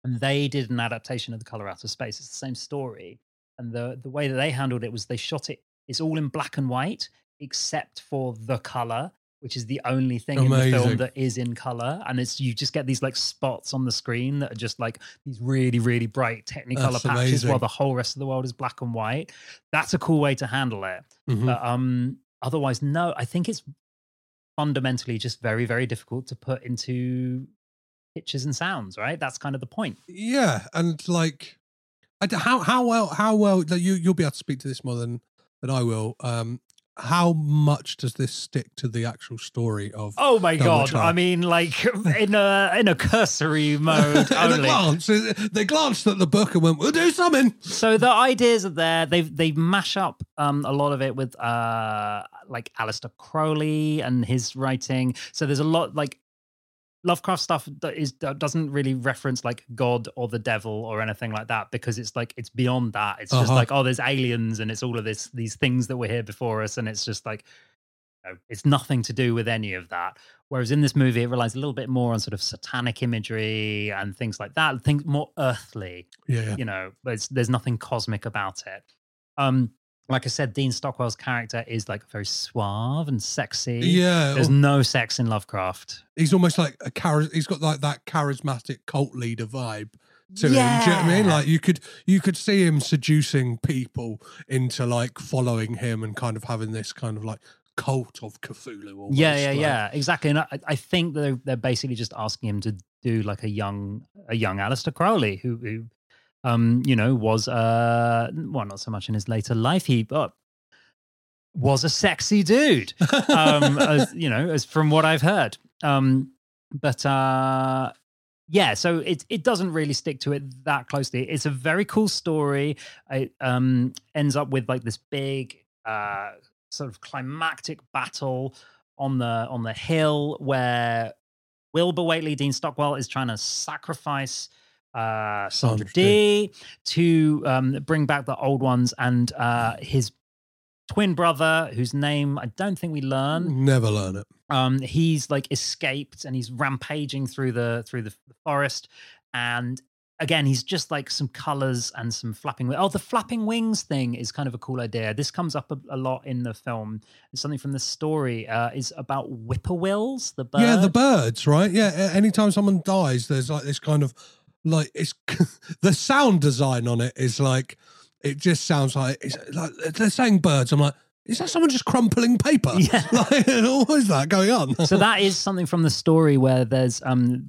And they did an adaptation of the color out of space. It's the same story. And the, the way that they handled it was they shot it, it's all in black and white, except for the color, which is the only thing in the film that is in color. And it's you just get these like spots on the screen that are just like these really, really bright technicolor That's patches amazing. while the whole rest of the world is black and white. That's a cool way to handle it. Mhm. But um, otherwise, no, I think it's fundamentally just very, very difficult to put into pictures and sounds, right? That's kind of the point. Yeah, and like, how how well how well you you'll be able to speak to this more than than I will. Um, how much does this stick to the actual story of? Oh my Double god! try. I mean, like in a in a cursory mode in a only. glance, they glanced at the book and went, "We'll do something." So the ideas are there. They've they've mash up um, a lot of it with uh, like Aleister Crowley and his writing. So there's a lot like Lovecraft stuff that is doesn't really reference like God or the devil or anything like that because it's like it's beyond that. It's just Uh-huh. like oh, there's aliens and it's all of this these things that were here before us, and it's just like you know, it's nothing to do with any of that. Whereas in this movie, it relies a little bit more on sort of satanic imagery and things like that, things more earthly Yeah, yeah. you know there's there's nothing cosmic about it um like i said dean stockwell's character is like very suave and sexy Yeah, there's no sex in lovecraft he's almost like a char- He's got like that charismatic cult leader vibe to him. Do you know what I mean? Like you could you could see him seducing people into like following him and kind of having this kind of like cult of Cthulhu. Almost, yeah yeah like- yeah exactly and I, I think that they're, they're basically just asking him to do like a young a young Aleister Crowley who who um you know was uh well not so much in his later life. He but was a sexy dude um as, you know as from what i've heard. Um but uh yeah so it it doesn't really stick to it that closely. It's a very cool story. It um ends up with like this big uh sort of climactic battle on the on the hill where wilbur whateley dean stockwell is trying to sacrifice uh sandra dee to um bring back the old ones and uh his twin brother whose name i don't think we learn. Never learn it. um he's like escaped and he's rampaging through the through the, the forest. And again he's just like some colors and some flapping oh the flapping wings thing is kind of a cool idea. This comes up a, a lot in the film. It's something from the story uh is about whippoorwills the bird Yeah, the birds, right? Yeah, anytime someone dies, there's like this kind of like it's the sound design on it is like it just sounds like it's like they're saying birds. I'm like, is that someone just crumpling paper? Yeah. like, what is that going on? so that is something from the story where there's um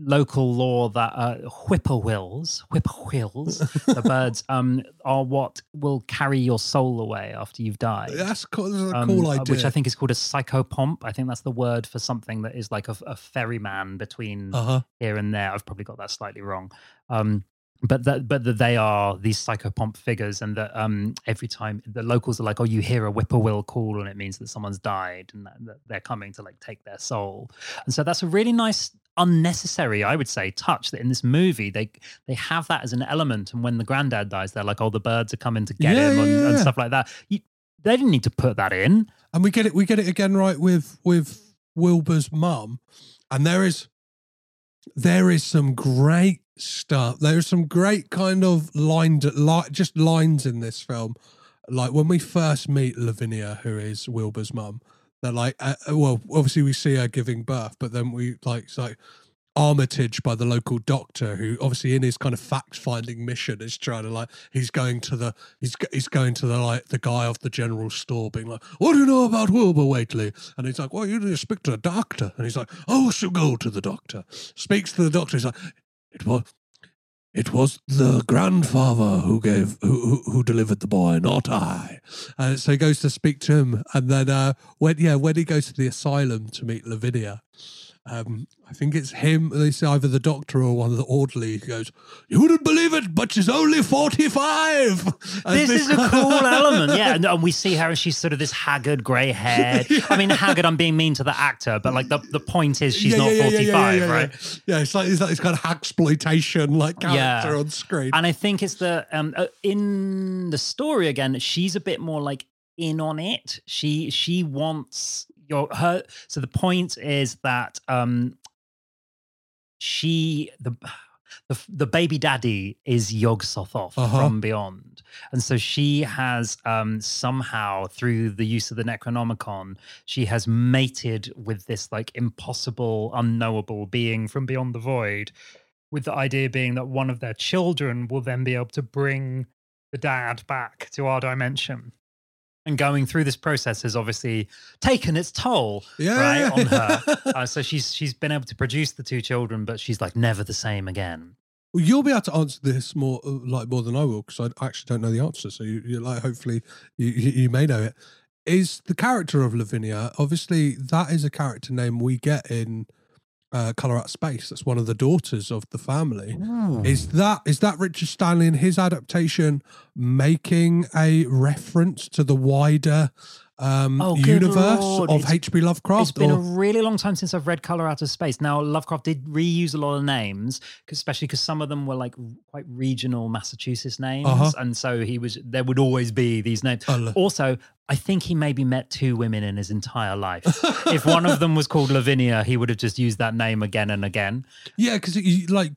local law that uh, whippoorwills, whippoorwills, the birds, um, are what will carry your soul away after you've died. That's cool. That's a Um, cool uh, idea. Which I think is called a psychopomp. I think that's the word for something that is like a, a ferryman between Uh huh. here and there. I've probably got that slightly wrong. Um, but that but that they are these psychopomp figures and that um every time the locals are like oh you hear a whippoorwill call and it means that someone's died and that, that they're coming to like take their soul. And so that's a really nice unnecessary i would say touch that in this movie they they have that as an element. And when the granddad dies they're like oh the birds are coming to get Yeah, him and, yeah, and stuff like that. You, they didn't need to put that in. And we get it we get it again right with with wilbur's mum. And there is there is some great stuff. There's some great kind of line li- just lines in this film. Like when we first meet lavinia who is wilbur's mum they're like uh, well obviously we see her giving birth but then we like it's like Armitage by the local doctor, who obviously in his kind of fact finding mission is trying to like he's going to the he's he's going to the like the guy of the general store, being like, "What do you know about Wilbur Whateley?" And he's like, "Well, you need to speak to a doctor." And he's like, "Oh, shall go to the doctor." Speaks to the doctor. He's like, "It was." It was the grandfather who gave who, who, who delivered the boy, not I. And so he goes to speak to him, and then uh, when yeah, when he goes to the asylum to meet Lavinia, um, I think it's him. It's either the doctor or one of the orderly. who goes, "You wouldn't believe it, but she's only forty-five. And this is a cool element, yeah. And, and we see her, and she's sort of this haggard, grey haired. I mean, haggard. I'm being mean to the actor, but like the, the point is, she's Yeah, not yeah, yeah, yeah, 45, yeah, yeah, right? Yeah. yeah, it's like it's like this kind of exploitation like character Yeah. on screen. And I think it's the um uh, in the story again. She's a bit more like in on it. She she wants your her. So the point is that um she the. The, the baby daddy is Yog Sothoth Uh-huh. from Beyond. And so she has um, somehow, through the use of the Necronomicon, she has mated with this like impossible, unknowable being from beyond the void with the idea being that one of their children will then be able to bring the dad back to our dimension. And going through this process has obviously taken its toll, Yeah. right, on her. Uh, so she's she's been able to produce the two children, but she's like never the same again. Well, you'll be able to answer this more uh, like more than I will because I actually don't know the answer. So you, you like hopefully you, you you may know it. Is the character of Lavinia obviously that is a character name we get in uh, Color Out Space. That's one of the daughters of the family. Is that is that Richard Stanley in his adaptation making a reference to the wider um, Oh, universe Lord. of H.P. Lovecraft? It's been a really long time since I've read Color Out of Space. Now, Lovecraft did reuse a lot of names, 'cause- especially because some of them were like quite regional Massachusetts names, Uh-huh. and so he was there would always be these names. Oh. Also, I think he maybe met two women in his entire life. if one of them was called Lavinia, he would have just used that name again and again. Yeah, because like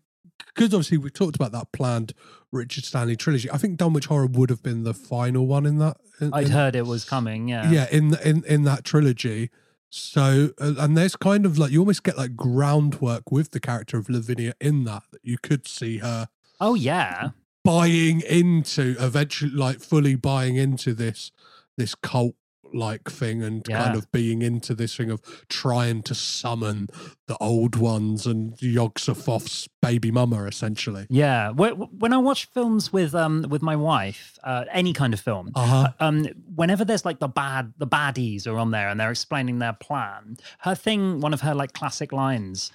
because obviously we talked about that planned Richard Stanley trilogy. I think Dunwich Horror would have been the final one in that. In, I'd in- heard it was coming. Yeah. yeah, in in in that trilogy. So uh, and there's kind of like you almost get like groundwork with the character of Lavinia in that that you could see her Oh yeah. buying into eventually like fully buying into this this cult like thing and kind of being into this thing of trying to summon the old ones and Yog-Sothoth's baby mama essentially. Yeah. When I watch films with um with my wife, uh, any kind of film, Uh-huh. um, whenever there's like the bad the baddies are on there and they're explaining their plan, her thing, one of her like classic lines,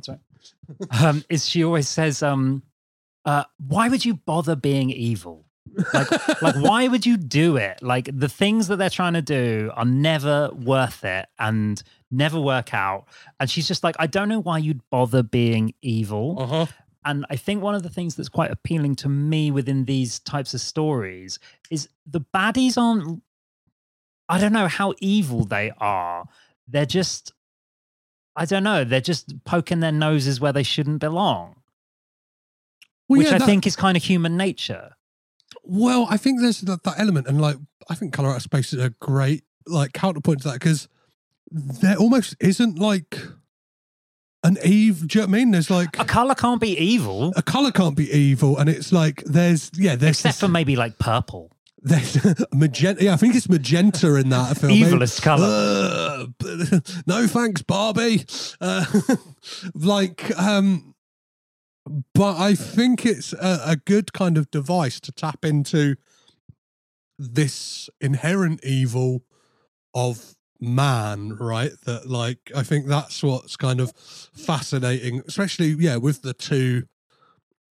sorry, um, is she always says, um, uh, "Why would you bother being evil?" Like, like why would you do it? Like the things that they're trying to do are never worth it and never work out. And she's just like, I don't know why you'd bother being evil. Uh-huh. And I think one of the things that's quite appealing to me within these types of stories is the baddies aren't, I don't know how evil they are. They're just, I don't know, they're just poking their noses where they shouldn't belong, Well, which yeah, I that- think is kind of human nature. Well, I think there's that, that element, and like I think Color Out of Space is a great like counterpoint to that because there almost isn't like an Eve. Do you know what I mean? There's like A color can't be evil, a color can't be evil, and it's like there's yeah there's except for maybe like purple. there's magenta. Yeah, I think it's magenta in that film. Evilest colour. Uh, no thanks, Barbie. Uh, like, um, but I think it's a, a good kind of device to tap into this inherent evil of man, right? That like I think that's what's kind of fascinating, especially yeah, with the two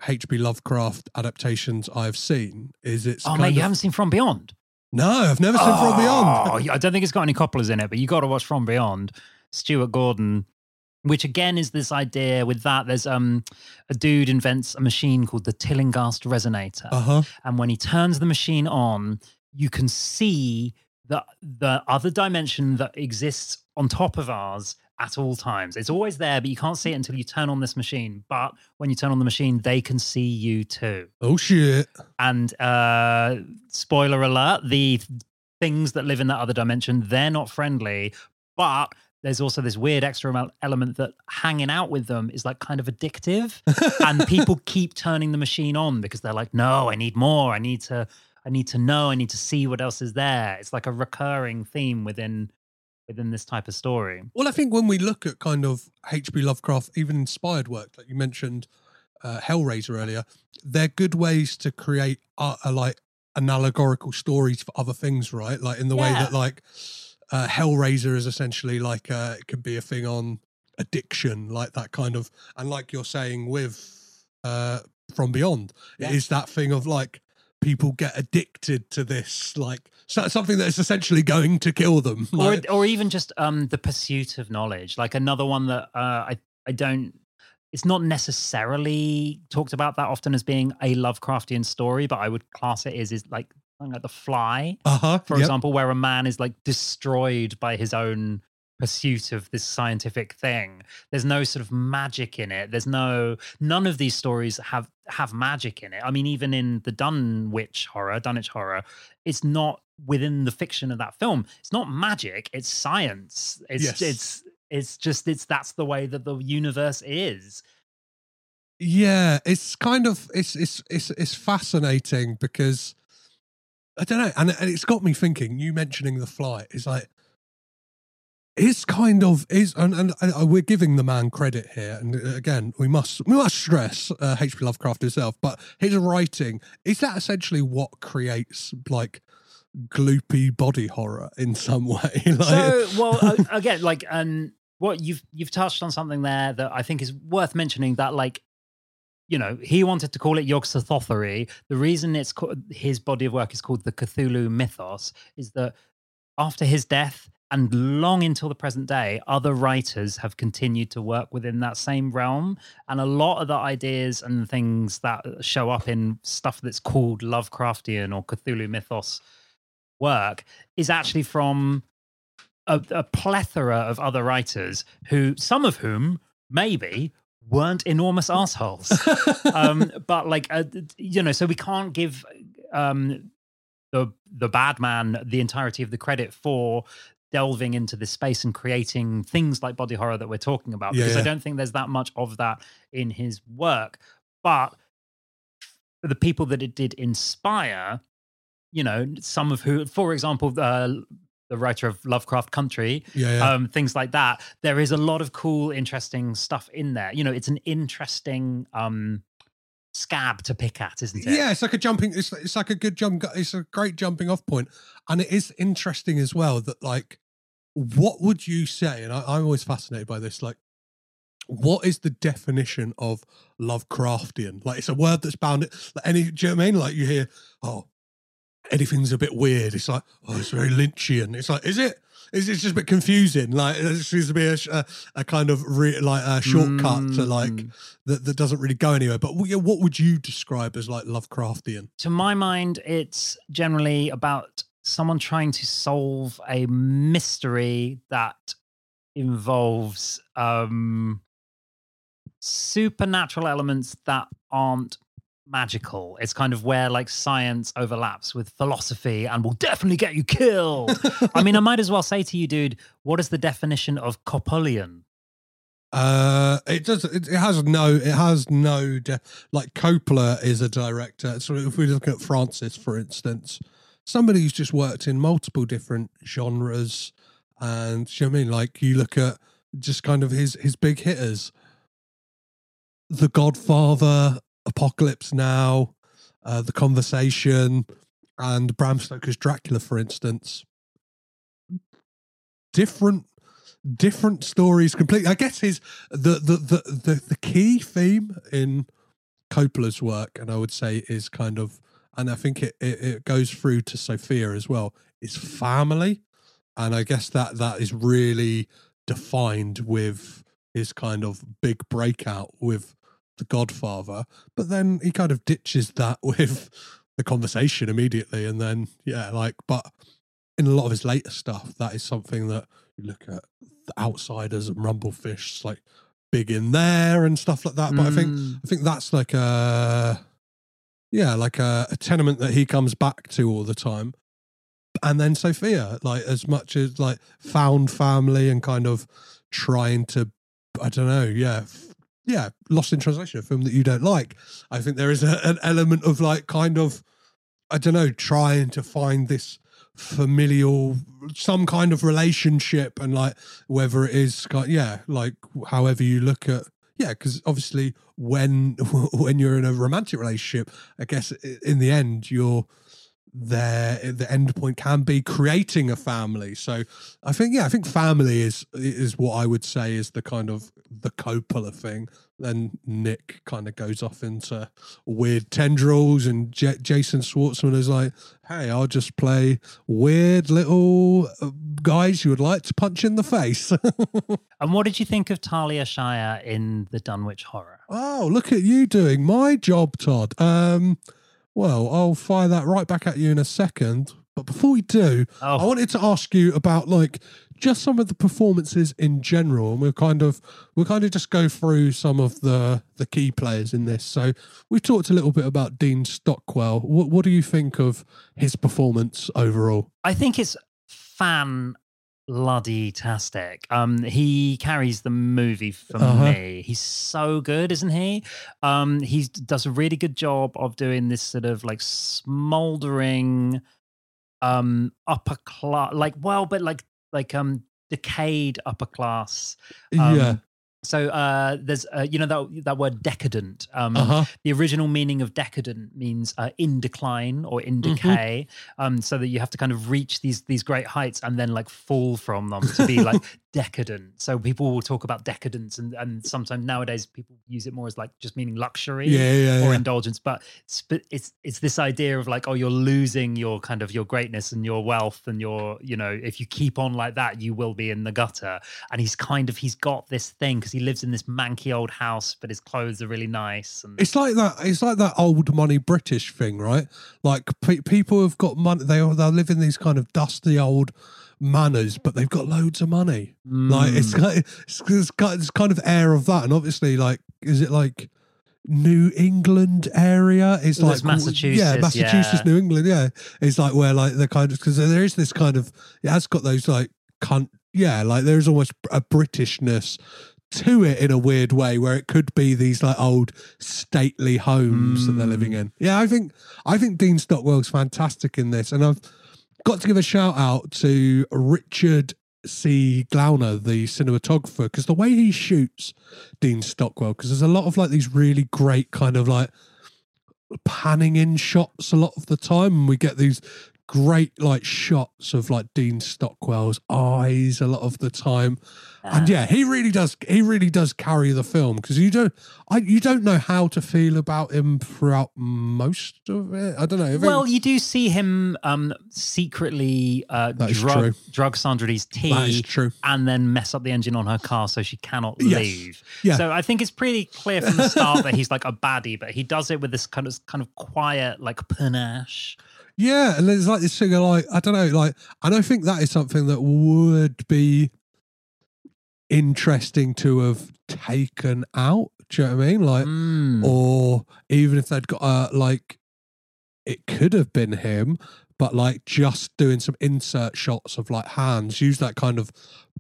H.P. Lovecraft adaptations I've seen is it's Oh, mate, of, you haven't seen From Beyond? no, I've never seen From Oh, Beyond. I don't think it's got any Coppolas in it, but you got to watch From Beyond. Stuart Gordon, which again is this idea with that. There's um a dude invents a machine called the Tillinghast resonator, Uh huh. and when he turns the machine on, you can see the the other dimension that exists on top of ours at all times. It's always there, but you can't see it until you turn on this machine. But when you turn on the machine, they can see you too. Oh shit. And uh, spoiler alert: the things that live in that other dimension they're not friendly, but there's also this weird extra element that hanging out with them is like kind of addictive, and people keep turning the machine on because they're like, "No, I need more. I need to. I need to know. I need to see what else is there." It's like a recurring theme within within this type of story. Well, I think when we look at kind of H.P. Lovecraft, even inspired work, like you mentioned uh, Hellraiser earlier, they're good ways to create uh, uh, like an allegorical stories for other things, right? Like in the way that like uh, Hellraiser is essentially like uh, it could be a thing on addiction, like that kind of, and like you're saying with uh, From Beyond, Yeah. it is that thing of like people get addicted to this, like so- something that is essentially going to kill them. Like, or or even just um the pursuit of knowledge like another one that uh i i don't it's not necessarily talked about that often as being a lovecraftian story but i would class it as is like like the fly. Uh-huh, for yep. example where a man is like destroyed by his own pursuit of this scientific thing. There's no sort of magic in it. There's no none of these stories have have magic in it. I mean even in the dunwich horror dunwich horror it's not within the fiction of that film. It's not magic it's science. It's Yes. it's it's just it's that's the way that the universe is. Yeah, it's kind of it's it's it's it's fascinating because I don't know, and and it's got me thinking. You mentioning the flight is like it's kind of is, and, and, and we're giving the man credit here. And uh, again, we must we must stress uh, H.P. Lovecraft himself, but his writing is that essentially what creates like gloopy body horror in some way. like, so well uh, again like um what you've you've touched on something there that i think is worth mentioning that like you know he wanted to call it yog-sothothery the reason it's called his body of work is called the cthulhu mythos is that after his death and long until the present day other writers have continued to work within that same realm. And a lot of the ideas and things that show up in stuff that's called lovecraftian or cthulhu mythos work is actually from a, a plethora of other writers who, some of whom maybe weren't enormous assholes. um, but like, uh, you know, so we can't give um, the the bad man the entirety of the credit for delving into this space and creating things like body horror that we're talking about Yeah, because I don't think there's that much of that in his work. But for the people that it did inspire, you know, some of who, for example, uh, the writer of Lovecraft Country, yeah, yeah. um, things like that. There is a lot of cool, interesting stuff in there. You know, it's an interesting um, scab to pick at, isn't it? Yeah, it's like a jumping. It's it's like a good jump. It's a great jumping off point, and it is interesting as well that like, what would you say? And I, I'm always fascinated by this. Like, what is the definition of Lovecraftian? Like, it's a word that's bound. Like any, do you know what I mean? Like you hear, oh, anything's a bit weird. It's like, oh, it's very Lynchian. It's like, is it? It's, it's just a bit confusing. Like, there seems to be a, a, a kind of re, like a shortcut to like Mm. that, that doesn't really go anywhere. But yeah, what would you describe as like Lovecraftian? to my mind, it's generally about someone trying to solve a mystery that involves um, supernatural elements that aren't magical. It's kind of where like science overlaps with philosophy and will definitely get you killed. I mean, I might as well say to you, dude, what is the definition of Coppolian? Uh, it does. It, it has no. It has no. De- like Coppola is a director. So if we look at Francis, for instance, somebody who's just worked in multiple different genres, and you know what I mean? Like you look at just kind of his his big hitters, The Godfather, Apocalypse Now, uh, The Conversation, and Bram Stoker's Dracula, for instance. Different different stories completely. I guess his the the the the, the key theme in Coppola's work, and I would say is kind of, and I think it, it, it goes through to Sofia as well, is family. And I guess that that is really defined with his kind of big breakout with The Godfather. But then he kind of ditches that with the conversation immediately. And then, yeah, like, but in a lot of his later stuff, that is something that you look at the outsiders and Rumblefish, like big in there and stuff like that. But I think Mm. I think that's like a yeah, like a, a tenement that he comes back to all the time. And then Sofia, like as much as like found family and kind of trying to, I don't know, yeah, yeah, Lost in Translation, a film that you don't like. I think there is a, an element of like kind of, I don't know, trying to find this familial, some kind of relationship, and like whether it is, yeah, like however you look at yeah because obviously when when you're in a romantic relationship i guess in the end you're there the end point can be creating a family so i think yeah i think family is is what i would say is the kind of the coppola thing then nick kind of goes off into weird tendrils and J- jason schwartzman is like hey i'll just play weird little uh, guys you would like to punch in the face And what did you think of Talia Shire in the Dunwich Horror? Oh, look at you doing my job, Todd. Um, well, I'll fire that right back at you in a second. But before we do, Oh. I wanted to ask you about like just some of the performances in general, and we'll kind of we'll kind of just go through some of the the key players in this. So we've talked a little bit about Dean Stockwell. What what do you think of his performance overall? I think it's fan bloody tastic. Um, he carries the movie for Uh-huh. me. He's so good, isn't he? Um, he does a really good job of doing this sort of like smoldering, um, upper class, like well, but like like um decayed upper class. Um, yeah. So uh, there's uh, you know that that word decadent. Um, Uh huh. the original meaning of decadent means uh, in decline or in Mhm. decay um so that you have to kind of reach these these great heights and then like fall from them to be like decadent so people will talk about decadence and and sometimes nowadays people use it more as like just meaning luxury Yeah, yeah, or yeah. indulgence but it's, but it's it's this idea of like oh you're losing your kind of your greatness and your wealth and your you know if you keep on like that you will be in the gutter and he's kind of he's got this thing because he lives in this manky old house but his clothes are really nice and It's like that. It's like that old money British thing, right? Like pe- people have got money. They they live in these kind of dusty old manors, but they've got loads of money. Like it's Mm. kind it's, it's got this kind of air of that, and obviously, like, is it like New England area? It's Well, like Massachusetts, yeah, Massachusetts, yeah. New England, yeah. It's like where like the kind of because there is this kind of it has got those like cunt, yeah, like there's almost a Britishness to it in a weird way where it could be these like old stately homes that they're hmm. living in. Yeah, I think I think Dean Stockwell's fantastic in this, and I've got to give a shout out to Richard C. Glouner, the cinematographer, because the way he shoots Dean Stockwell, because there's a lot of like these really great kind of like panning in shots a lot of the time, and we get these great like shots of like Dean Stockwell's eyes a lot of the time. And yeah, he really does. He really does carry the film because you don't, I you don't know how to feel about him throughout most of it. I don't know. Well, you do see him um, secretly uh, drug drug Sandra Dee's tea, That is true. and then mess up the engine on her car so she cannot Yes. leave. Yeah. So I think it's pretty clear from the start that he's like a baddie, but he does it with this kind of kind of quiet like panache. Yeah, and there's like this thing of like I don't know, like and I think that is something that would be interesting to have taken out. Do you know what I mean? Like, Mm. or even if they'd got uh, like, it could have been him, but like just doing some insert shots of like hands. Use that kind of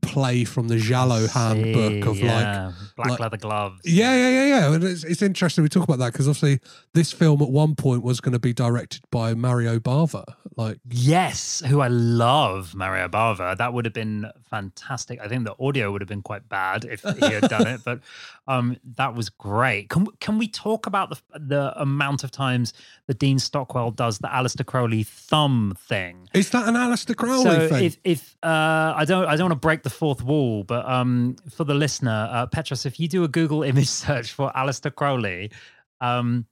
play from the Giallo handbook of See, like black like- leather gloves. yeah, yeah, yeah, yeah. And it's, it's interesting we talk about that because obviously this film at one point was going to be directed by Mario Bava. Like, Yes, who I love, Mario Bava. That would have been fantastic. I think the audio would have been quite bad if he had done it, but um, that was great. Can can we talk about the the amount of times that Dean Stockwell does the Aleister Crowley thumb thing? is that an Aleister Crowley so thing? if if uh, I don't I don't want to break the fourth wall, but um, for the listener, uh, Petros, if you do a Google image search for Aleister Crowley, um,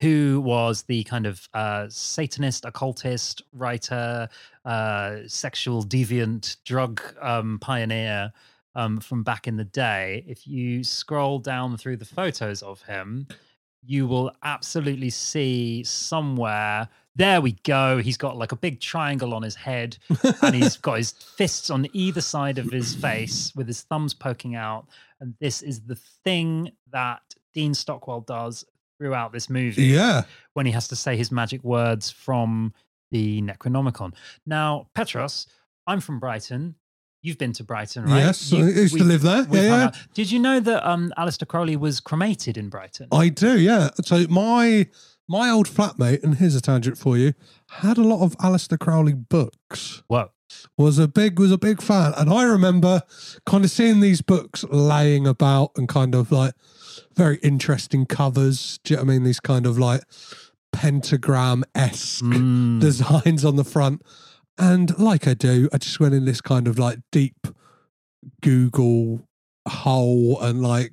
who was the kind of uh, Satanist, occultist, writer, uh, sexual deviant, drug um, pioneer um, from back in the day. If you scroll down through the photos of him, you will absolutely see somewhere. There we go. He's got like a big triangle on his head, and he's got his fists on either side of his face with his thumbs poking out. And this is the thing that Dean Stockwell does throughout this movie Yeah. when he has to say his magic words from the Necronomicon. Now, Petros, I'm from Brighton. You've been to Brighton, right? Yes, You- I used to we've- live there. Yeah, yeah. Did you know that um, Aleister Crowley was cremated in Brighton? I do, yeah. So my my old flatmate, and here's a tangent for you, had a lot of Aleister Crowley books. Whoa. Was a big was a big fan, and I remember kind of seeing these books laying about and kind of like very interesting covers. Do you know what I mean? These kind of like pentagram esque Mm. designs on the front. And like I do, I just went in this kind of like deep Google hole and like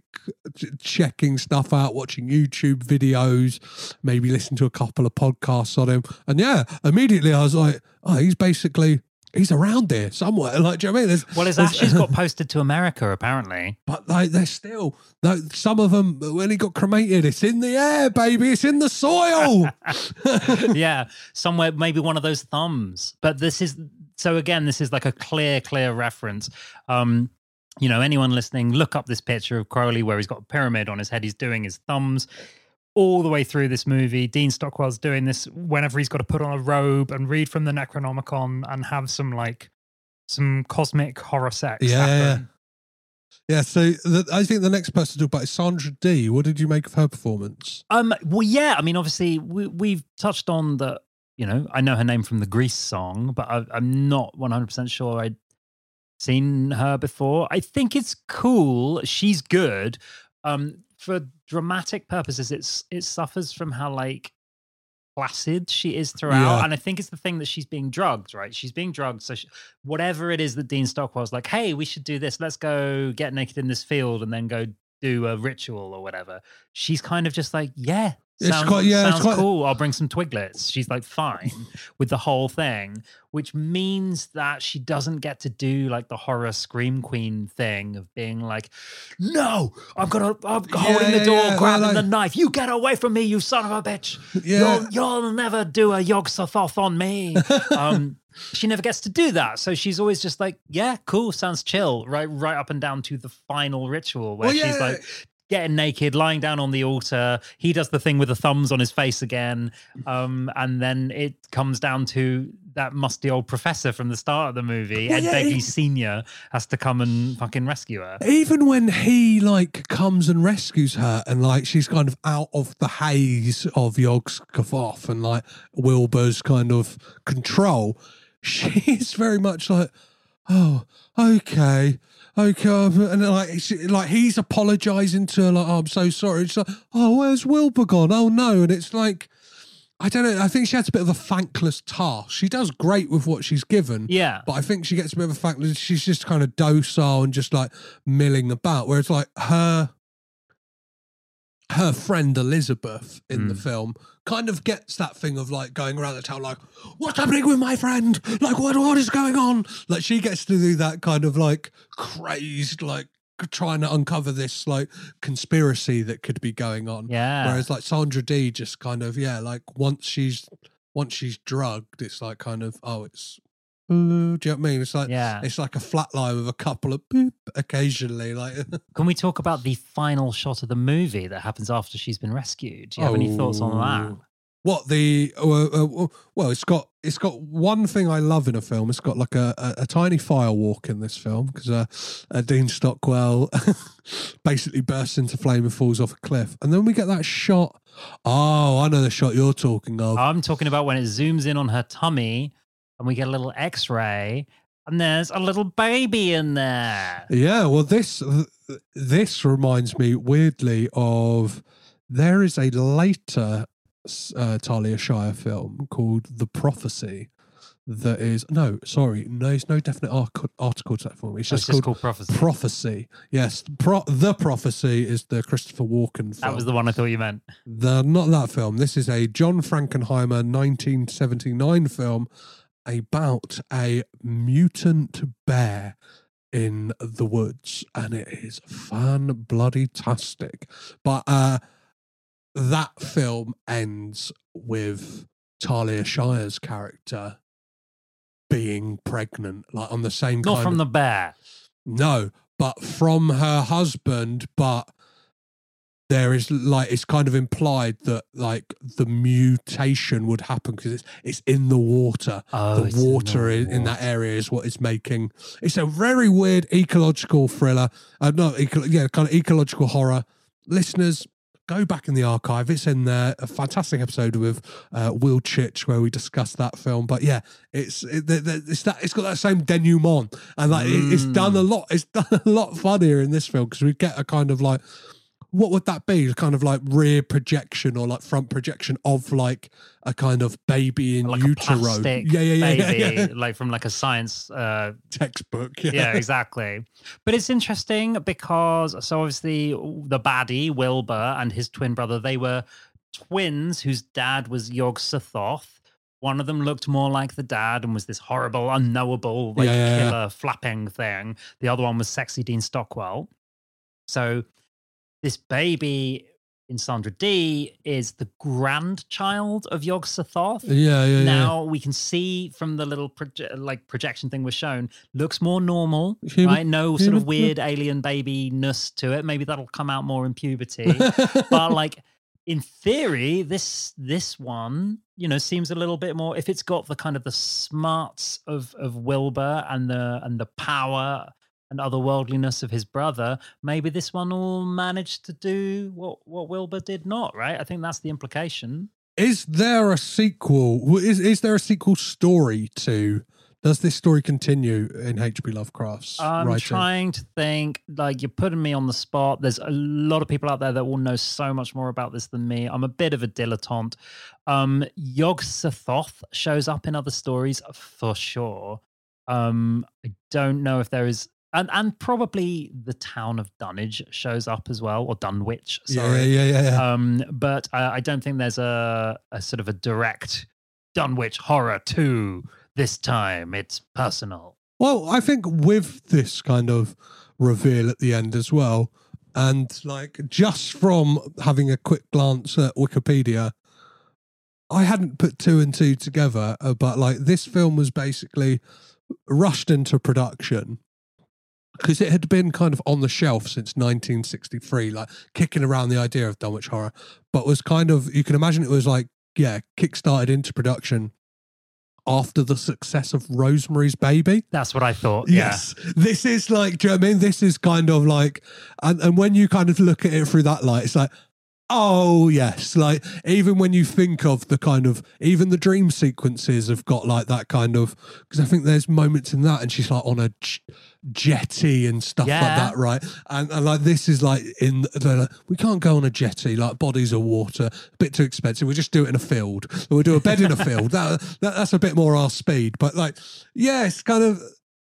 checking stuff out, watching YouTube videos, maybe listen to a couple of podcasts on him. And yeah, immediately I was like, oh, he's basically he's around there somewhere. Like, do you know what I mean? There's, Well, his ashes got posted to America, apparently. but like they're still no, some of them when he got cremated, it's in the air, baby. It's in the soil. yeah, somewhere, maybe one of those thumbs. But this is so again, this is like a clear, clear reference. Um, you know, anyone listening, look up this picture of Crowley where he's got a pyramid on his head. He's doing his thumbs all the way through this movie. Dean Stockwell's doing this whenever he's got to put on a robe and read from the Necronomicon and have some like some cosmic horror sex. Yeah, happen. yeah. So the, I think the next person to talk about is Sandra Dee. What did you make of her performance? Um. Well, yeah. I mean, obviously, we, we've touched on the. You know, I know her name from the Grease song, but I, I'm not 100 percent sure I'd seen her before. I think it's cool. She's good. Um, for dramatic purposes, it's it suffers from how like placid she is throughout, Yeah. and I think it's the thing that she's being drugged. Right, she's being drugged. So she, whatever it is that Dean Stockwell's like, hey, we should do this. Let's go get naked in this field and then go do a ritual or whatever. She's kind of just like, yeah, It's sounds, quite- yeah, it's quite- cool. I'll bring some twiglets. She's like fine with the whole thing, which means that she doesn't get to do like the horror scream queen thing of being like, no, I'm gonna, I'm holding yeah, the door, yeah, grabbing like- the knife. You get away from me, you son of a bitch. Yeah. You'll, you'll never do a Yog Sothoth on me. um, she never gets to do that. So she's always just like, yeah, cool, sounds chill, right, right up and down to the final ritual where Well, she's like getting naked, lying down on the altar. He does the thing with the thumbs on his face again. Um, and then it comes down to that musty old professor from the start of the movie, Yeah, Ed yeah, Begley he- Sr. has to come and fucking rescue her. Even when he like comes and rescues her, and like she's kind of out of the haze of Yog Sothoth and like Wilbur's kind of control, she's very much like, oh, okay. Okay, um, and like, she, like he's apologizing to her, like, oh, I'm so sorry. It's like, oh, where's Wilbur gone? Oh no, and it's like, I don't know. I think she has a bit of a thankless task. She does great with what she's given, Yeah. but I think she gets a bit of a that she's just kind of docile and just like milling about. Whereas like her her friend Elizabeth in the Mm. film kind of gets that thing of like going around the town like, what's happening with my friend? Like what what is going on? Like she gets to do that kind of like crazed, like trying to uncover this like conspiracy that could be going on. Yeah. Whereas like Sandra Dee just kind of, yeah, like once she's once she's drugged, it's like kind of, oh, it's do you know what I mean? It's like Yeah. it's like a flat line with a couple of boop occasionally. Like Can we talk about the final shot of the movie that happens after she's been rescued? Do you have any thoughts on that? Oh. What the uh, uh, well, it's got it's got one thing I love in a film. It's got like a, a, a tiny firewalk in this film because uh, uh, Dean Stockwell basically bursts into flame and falls off a cliff, and then we get that shot. Oh, I know the shot you're talking of. I'm talking about when it zooms in on her tummy and we get a little x ray and there's a little baby in there. Yeah, well, this this reminds me weirdly of there is a later uh, Talia Shire film called The Prophecy that is no, sorry, no, there's no definite arc- article to that film. It's Oh, just, it's just called, called Prophecy. Prophecy. Yes, pro- the Prophecy is the Christopher Walken film. that was the one I thought you meant. The not that film. This is a John Frankenheimer 1979 film about a mutant bear in the woods, and it is fan bloody tastic. But uh, that film ends with Talia Shire's character being pregnant, like on the same Not from of the bear. no, but from her husband, but there is like it's kind of implied that like the mutation would happen because it's it's in the water. Oh, the it's in the water in, in that area is what is making it's a very weird ecological thriller. Uh, not eco- yeah, kind of ecological horror. Listeners, go back in the archive. It's in there. A fantastic episode with uh, Will Chitch where we discussed that film. But yeah, it's it, it's that it's got that same denouement, and like it- it's done a lot. It's done a lot funnier in this film because we get a kind of like. What would that be? Kind of like rear projection or like front projection of like a kind of baby in Like utero. yeah, yeah, yeah, yeah, baby, yeah. like from like a science uh, Textbook. Yeah. yeah, exactly. But it's interesting because so obviously the baddie Wilbur and his twin brother they were twins whose dad was Yog Sothoth. One of them looked more like the dad and was this horrible, unknowable, like Yeah, yeah, yeah. killer flapping thing. The other one was sexy Dean Stockwell. So this baby in Sandra Dee is the grandchild of Yog Sothoth Yeah, yeah, yeah. now we can see from the little proje- like projection thing was shown looks more normal right no sort of yeah. weird alien baby ness to it maybe that'll come out more in puberty but like in theory this this one you know seems a little bit more if it's got the kind of the smarts of of wilbur and the and the power and otherworldliness of his brother maybe this one will manage to do what what wilbur did not right i think that's the implication Is there a sequel? Is is there a sequel story to? Does this story continue in H.P. Lovecraft's I'm writing? trying to think. Like you're putting me on the spot. There's a lot of people out there that will know so much more about this than me. I'm a bit of a dilettante. Um, Yog Sothoth shows up in other stories for sure. Um, I don't know if there is, and and probably the town of Dunwich shows up as well, or Dunwich. Sorry. yeah, yeah, yeah. Um, but uh, I don't think there's a, a sort of a direct Dunwich horror two this time. It's personal. Well, I think with this kind of reveal at the end as well, and like just from having a quick glance at Wikipedia, I hadn't put two and two together, uh, but like this film was basically rushed into production because it had been kind of on the shelf since 1963, like kicking around the idea of Dunwich horror, but was kind of, you can imagine it was like, yeah, kickstarted into production after the success of Rosemary's Baby. That's what I thought. Yeah. Yes, this is like. Do you know what I mean? This is kind of like, and and when you kind of look at it through that light, it's like, oh yes, like even when you think of the kind of even the dream sequences have got like that kind of because I think there's moments in that, and she's like on a j- jetty and stuff like that, right? And, and like this is like in they're like, we can't go on a jetty, like bodies of water, a bit too expensive. We'll just do it in a field. We'll do a bed in a field. That, that that's a bit more our speed, but like yeah, it's kind of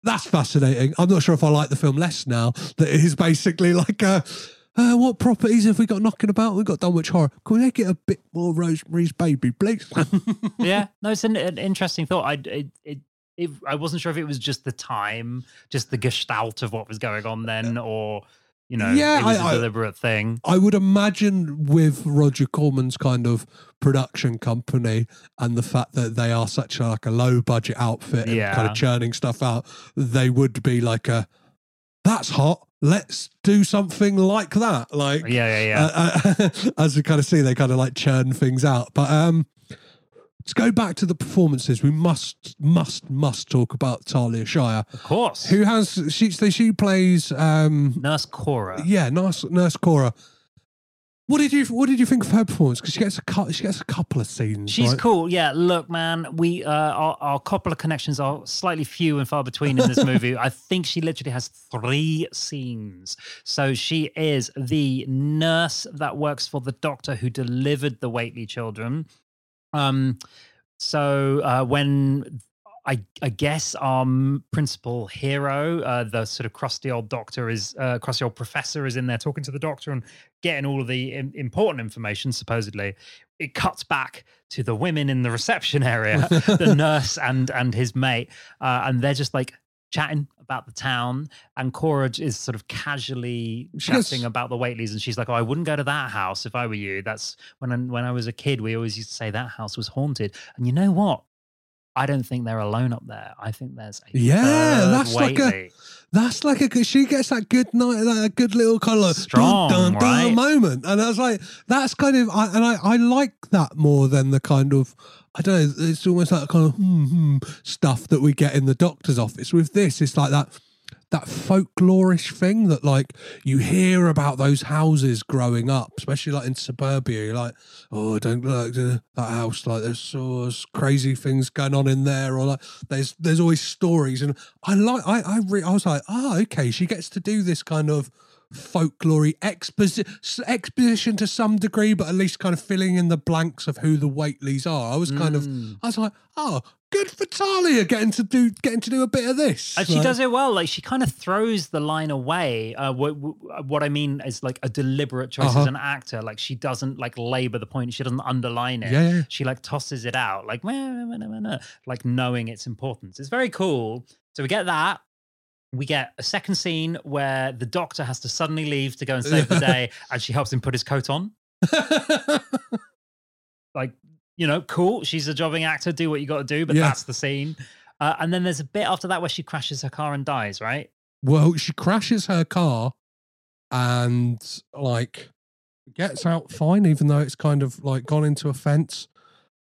that's fascinating. I'm not sure if I like the film less now. That it is basically like a. Uh, what properties have we got knocking about? We've got Dunwich Horror. Can we make it a bit more Rosemary's Baby, please? yeah. No, it's an, an interesting thought. I it, it, it, I wasn't sure if it was just the time, just the gestalt of what was going on then, or you know, Yeah, it was I- I- a deliberate thing. I would imagine with Roger Corman's kind of production company and the fact that they are such a, like a low budget outfit and kind of churning stuff out, they would be like a, that's hot. Let's do something like that. Like Yeah, yeah, yeah. uh, uh, as we kind of see, they kind of like churn things out. But um, let's go back to the performances. We must, must, must talk about Talia Shire, of course. who has she? She plays um, Nurse Cora. yeah, nurse nurse Cora. What did you What did you think of her performance? Because she gets a she gets a couple of scenes. She's right? cool. Yeah, look, man, we uh, our, our couple of connections are slightly few and far between in this movie. I think she literally has three scenes. So she is the nurse that works for the doctor who delivered the Whateley children. Um, so uh, when I, I guess our principal hero, uh, the sort of crusty old doctor, is uh, crusty old professor, is in there talking to the doctor and getting all of the im- important information. Supposedly, it cuts back to the women in the reception area, the nurse and and his mate, uh, and they're just like chatting about the town. And Cora is sort of casually chatting about the Whateleys, and she's like, "Oh, I wouldn't go to that house if I were you. That's when I, when I was a kid, we always used to say that house was haunted. And you know what? I don't think they're alone up there. I think there's a Yeah, that's like a- That's like a good. She gets that good night, that a good little kind of like Strong, dun, dun, dun right? moment, and I was like, that's kind of, I, and I, I like that more than the kind of, I don't know, it's almost like kind of hmm, hmm stuff that we get in the doctor's office. With this, it's like that, that folklorish thing that like you hear about those houses growing up, especially like in suburbia. You're like, oh, don't like that house. Like there's so crazy things going on in there, or like there's there's always stories. And I like I I, re- I was like, oh, okay, she gets to do this kind of folklory exposi- exposition to some degree, but at least kind of filling in the blanks of who the Whateleys are. I was kind of Mm. I was like, oh, good for Talia getting to do getting to do a bit of this. And she Like- does it well. Like she kind of throws the line away. Uh, what, what I mean is like a deliberate choice as Uh-huh. an actor. Like she doesn't like labor the point. She doesn't underline it. Yeah, yeah. She like tosses it out, like "Meh, meh, meh, meh, meh," like knowing its importance. It's very cool. So we get that. We get a second scene where the doctor has to suddenly leave to go and save the day, and she helps him put his coat on. like you know cool she's a jobbing actor do what you got to do but Yeah. that's the scene uh, and then there's a bit after that where she crashes her car and dies right Well, she crashes her car and like gets out fine, even though it's kind of like gone into a fence.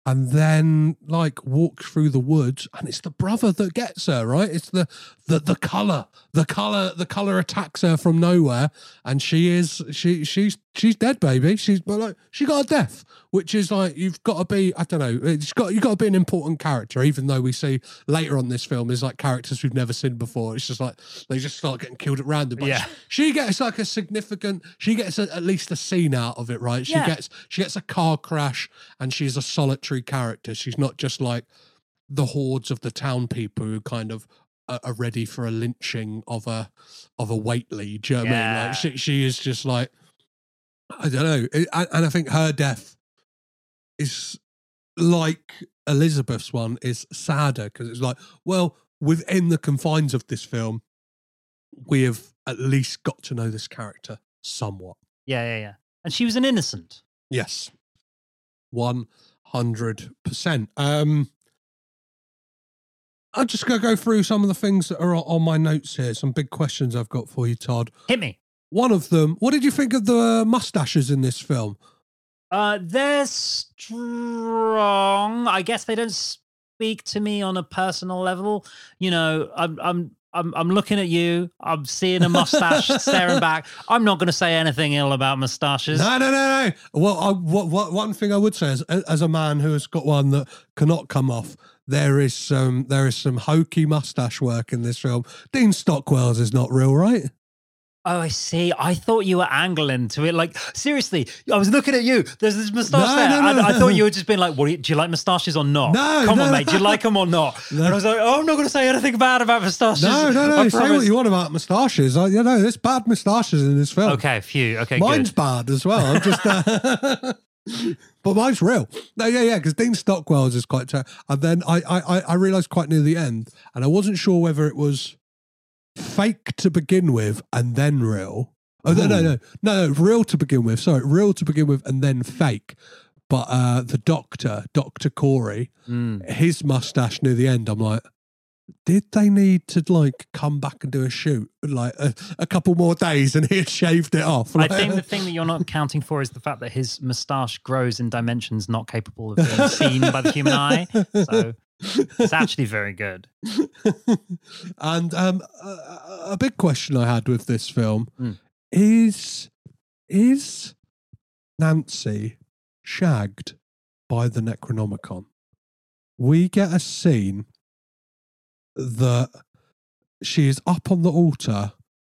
And then like walks through the woods, and it's the brother that gets her, right? It's the the the color, the color, the color attacks her from nowhere, and she is she she's she's dead, baby. She's but like she got a death, which is like you've got to be. I don't know. It's got you got to be an important character, even though we see later on this film is like characters we've never seen before. It's just like they just start getting killed at random. But Yeah. she, she gets like a significant. She gets a, at least a scene out of it, right? She Yeah. gets she gets a car crash, and she's a solitary character. She's not just like the hordes of the town people who kind of are, are ready for a lynching of a of a Whateley. Do you know what I mean? Yeah. Like she she is just like I don't know, It- and I think her death is like Elizabeth's one is sadder because it's like well within the confines of this film we have at least got to know this character somewhat. yeah yeah yeah and she was an innocent Yes. 100%. Um, I'm just going to go through some of the things that are on my notes here. Some big questions I've got for you, Todd. hit me One of them, what did you think of the mustaches in this film? uh they're strong i guess they don't speak to me on a personal level you know i'm i'm I'm, I'm looking at you. I'm seeing a mustache staring back. I'm not going to say anything ill about mustaches. No, no, no, no. Well, I, what, what, one thing I would say is, as a man who has got one that cannot come off, there is some there is some hokey mustache work in this film. Dean Stockwell's is not real, right? Oh, I see. I thought you were angling to it. Like, seriously, I was looking at you. There's this moustache No, there. no, no, and I thought you were just being like, what do you, do you like moustaches or not? No, Come on, mate. Do you like them or not? No. And I was like, oh, I'm not going to say anything bad about moustaches. No, no, no. Say what you want about moustaches. I, you know, there's bad moustaches in this film. Okay, few. Okay, mine's good. bad as well. I'm just, uh, but mine's real. No, yeah, yeah. Because Dean Stockwell's is quite. Ter- and then I, I, I- I realised quite near the end, and I wasn't sure whether it was fake to begin with and then real. Oh no, no, no, no, no, real to begin with. Sorry, real to begin with and then fake. But uh, the doctor, Doctor Corey, Mm. his mustache near the end, I'm like, did they need to like come back and do a shoot like a, a couple more days and he had shaved it off? I think the thing that you're not accounting for is the fact that his moustache grows in dimensions not capable of being seen by the human eye. So it's actually very good. and um, a, a big question I had with this film Mm. is is Nancy shagged by the Necronomicon? We get a scene that she is up on the altar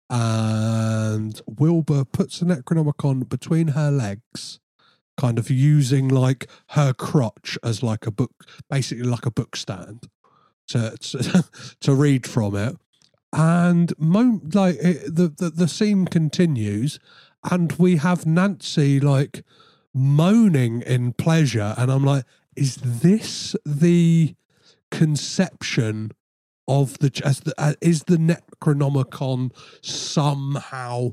and Wilbur puts the Necronomicon between her legs, kind of using like her crotch as like a book, basically like a book stand. to to, to read from it, and mo- like it, the, the the scene continues, and we have Nancy like moaning in pleasure, and I'm like, is this the conception of the as the uh, is the Necronomicon somehow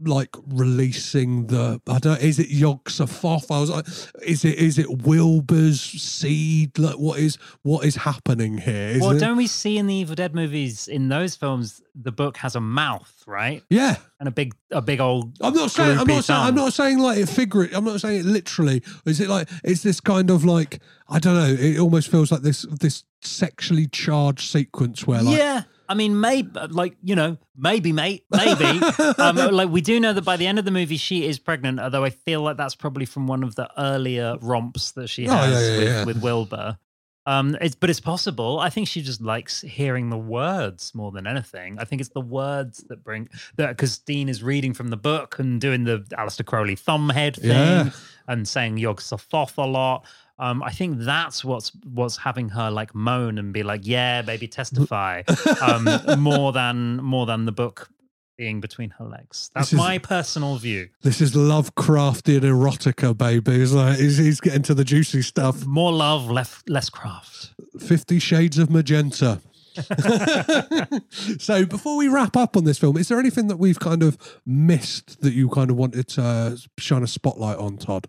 like releasing the I don't is it Yog? I was like, is it is it Wilbur's seed? Like what is what is happening here? Is well, it- don't we see in the Evil Dead movies in those films the book has a mouth, right, yeah, and a big a big old. I'm not saying I'm not saying I'm not saying like it figure I'm not saying it literally. Is it like is this kind of like I don't know? It almost feels like this this sexually charged sequence where like yeah. I mean, maybe, like you know, maybe, mate, maybe. um, like we do know that by the end of the movie, she is pregnant. Although I feel like that's probably from one of the earlier romps that she Oh, has yeah, yeah, with, yeah. with Wilbur. Um, it's but it's possible. I think she just likes hearing the words more than anything. I think it's the words that bring that because Dean is reading from the book and doing the Aleister Crowley thumbhead thing and saying Yog Sothoth a lot. Um, I think that's what's what's having her like moan and be like, "Yeah, baby, testify," um, more than more than the book being between her legs. That's is- my personal view. this is Lovecraftian erotica, baby. It's like he's, he's getting to the juicy stuff. More love, less less craft. Fifty Shades of Magenta. so before we wrap up on this film, is there anything that we've kind of missed that you kind of wanted to shine a spotlight on, Todd?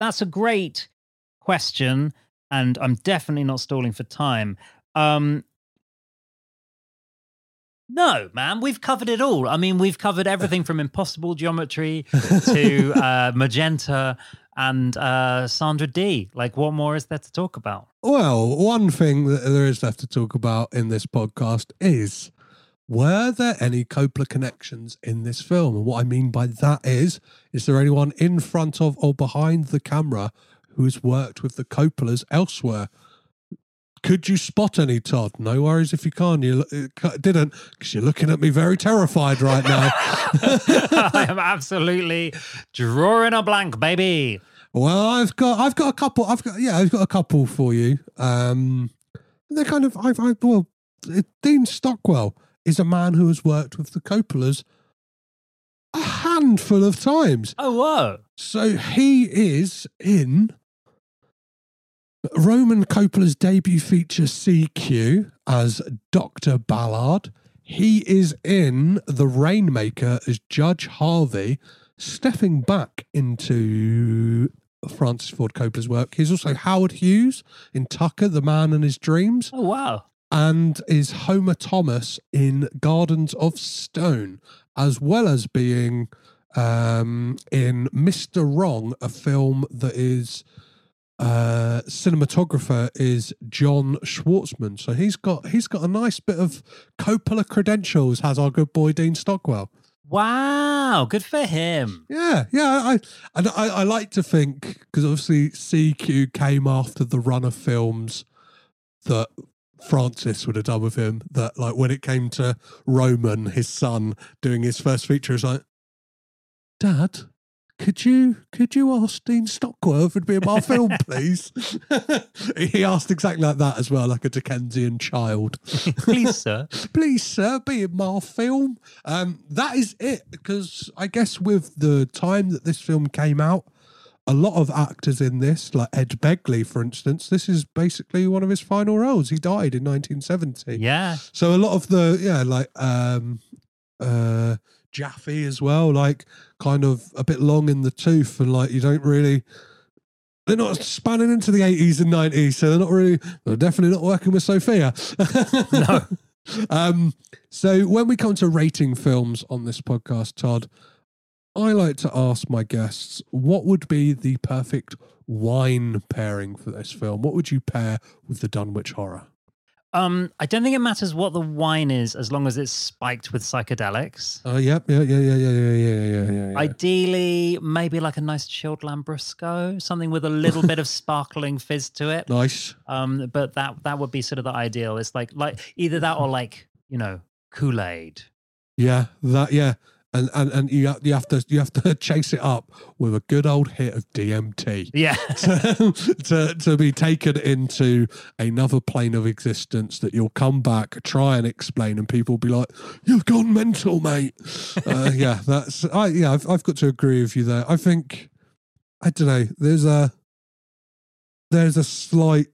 That's a great question, and I'm definitely not stalling for time. Um, no, man, we've covered it all. I mean, we've covered everything from impossible geometry to uh, magenta and uh, Sandra Dee. Like, what more is there to talk about? Well, one thing that there is left to talk about in this podcast is were there any Coppola connections in this film? And what I mean by that is, is there anyone in front of or behind the camera who's worked with the Coppolas elsewhere? Could you spot any, Todd? No worries if you can't. You uh, didn't because you're looking at me very terrified right now. I am absolutely drawing a blank, baby. Well, I've got, I've got a couple. I've got, yeah, I've got a couple for you. Um, they're kind of, I've, I've well, Dean Stockwell is a man who has worked with the Coppolas a handful of times. Oh, whoa. So he is in Roman Coppola's debut feature CQ as Dr. Ballard. He is in The Rainmaker as Judge Harvey, stepping back into Francis Ford Coppola's work. He's also Howard Hughes in Tucker, The Man and His Dreams Oh, wow. and is Homer Thomas in Gardens of Stone, as well as being um, in Mr. Wrong, a film that is uh, cinematographer is John Schwartzman. So he's got he's got a nice bit of Coppola credentials. Has our good boy Dean Stockwell. Wow. Good for him. Yeah, yeah. I and I, I like to think because obviously CQ came after the run of films that Francis would have done with him. That like when it came to Roman, his son, doing his first feature, it's like, Dad, could you could you ask Dean Stockwell if it'd be in my film, please? he asked exactly like that as well, like a Dickensian child. Please, sir. please sir be in my film um that is it because i guess with the time that this film came out a lot of actors in this like ed begley for instance this is basically one of his final roles he died in 1970 Yeah. so a lot of the yeah like um uh jaffe as well like kind of a bit long in the tooth and like you don't really they're not spanning into the 80s and 90s so they're not really they're definitely not working with sofia No. um, so when we come to rating films on this podcast, Todd, I like to ask my guests what would be the perfect wine pairing for this film? What would you pair with the Dunwich Horror? Um, I don't think it matters what the wine is as long as it's spiked with psychedelics. Oh, yep, yeah, yeah, yeah, yeah, yeah, yeah, yeah, yeah, yeah. Ideally, maybe like a nice chilled Lambrusco, something with a little bit of sparkling fizz to it. nice. Um, but that that would be sort of the ideal. It's like like either that or like you know Kool Aid. Yeah, that, yeah. And and and you have, you have to you have to chase it up with a good old hit of DMT. Yeah. to, to to be taken into another plane of existence that you'll come back try and explain and people will be like you've gone mental mate uh, yeah that's i yeah I've, I've got to agree with you there i think i don't know there's a there's a slight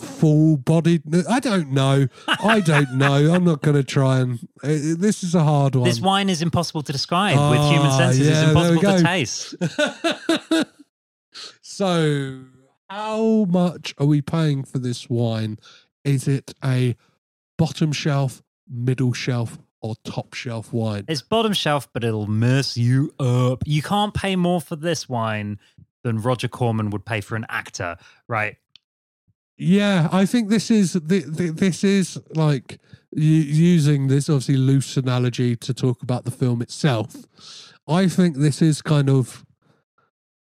full bodied i don't know i don't know i'm not going to try and uh, this is a hard one This wine is impossible to describe with human Ah, senses. yeah, it's impossible to taste. so, how much are we paying for this wine? Is it a bottom shelf, middle shelf, or top shelf wine? It's bottom shelf, but it'll mess you up. You can't pay more for this wine than Roger Corman would pay for an actor, right? Yeah, I think this is the, the, this is like using this obviously loose analogy to talk about the film itself. I think this is kind of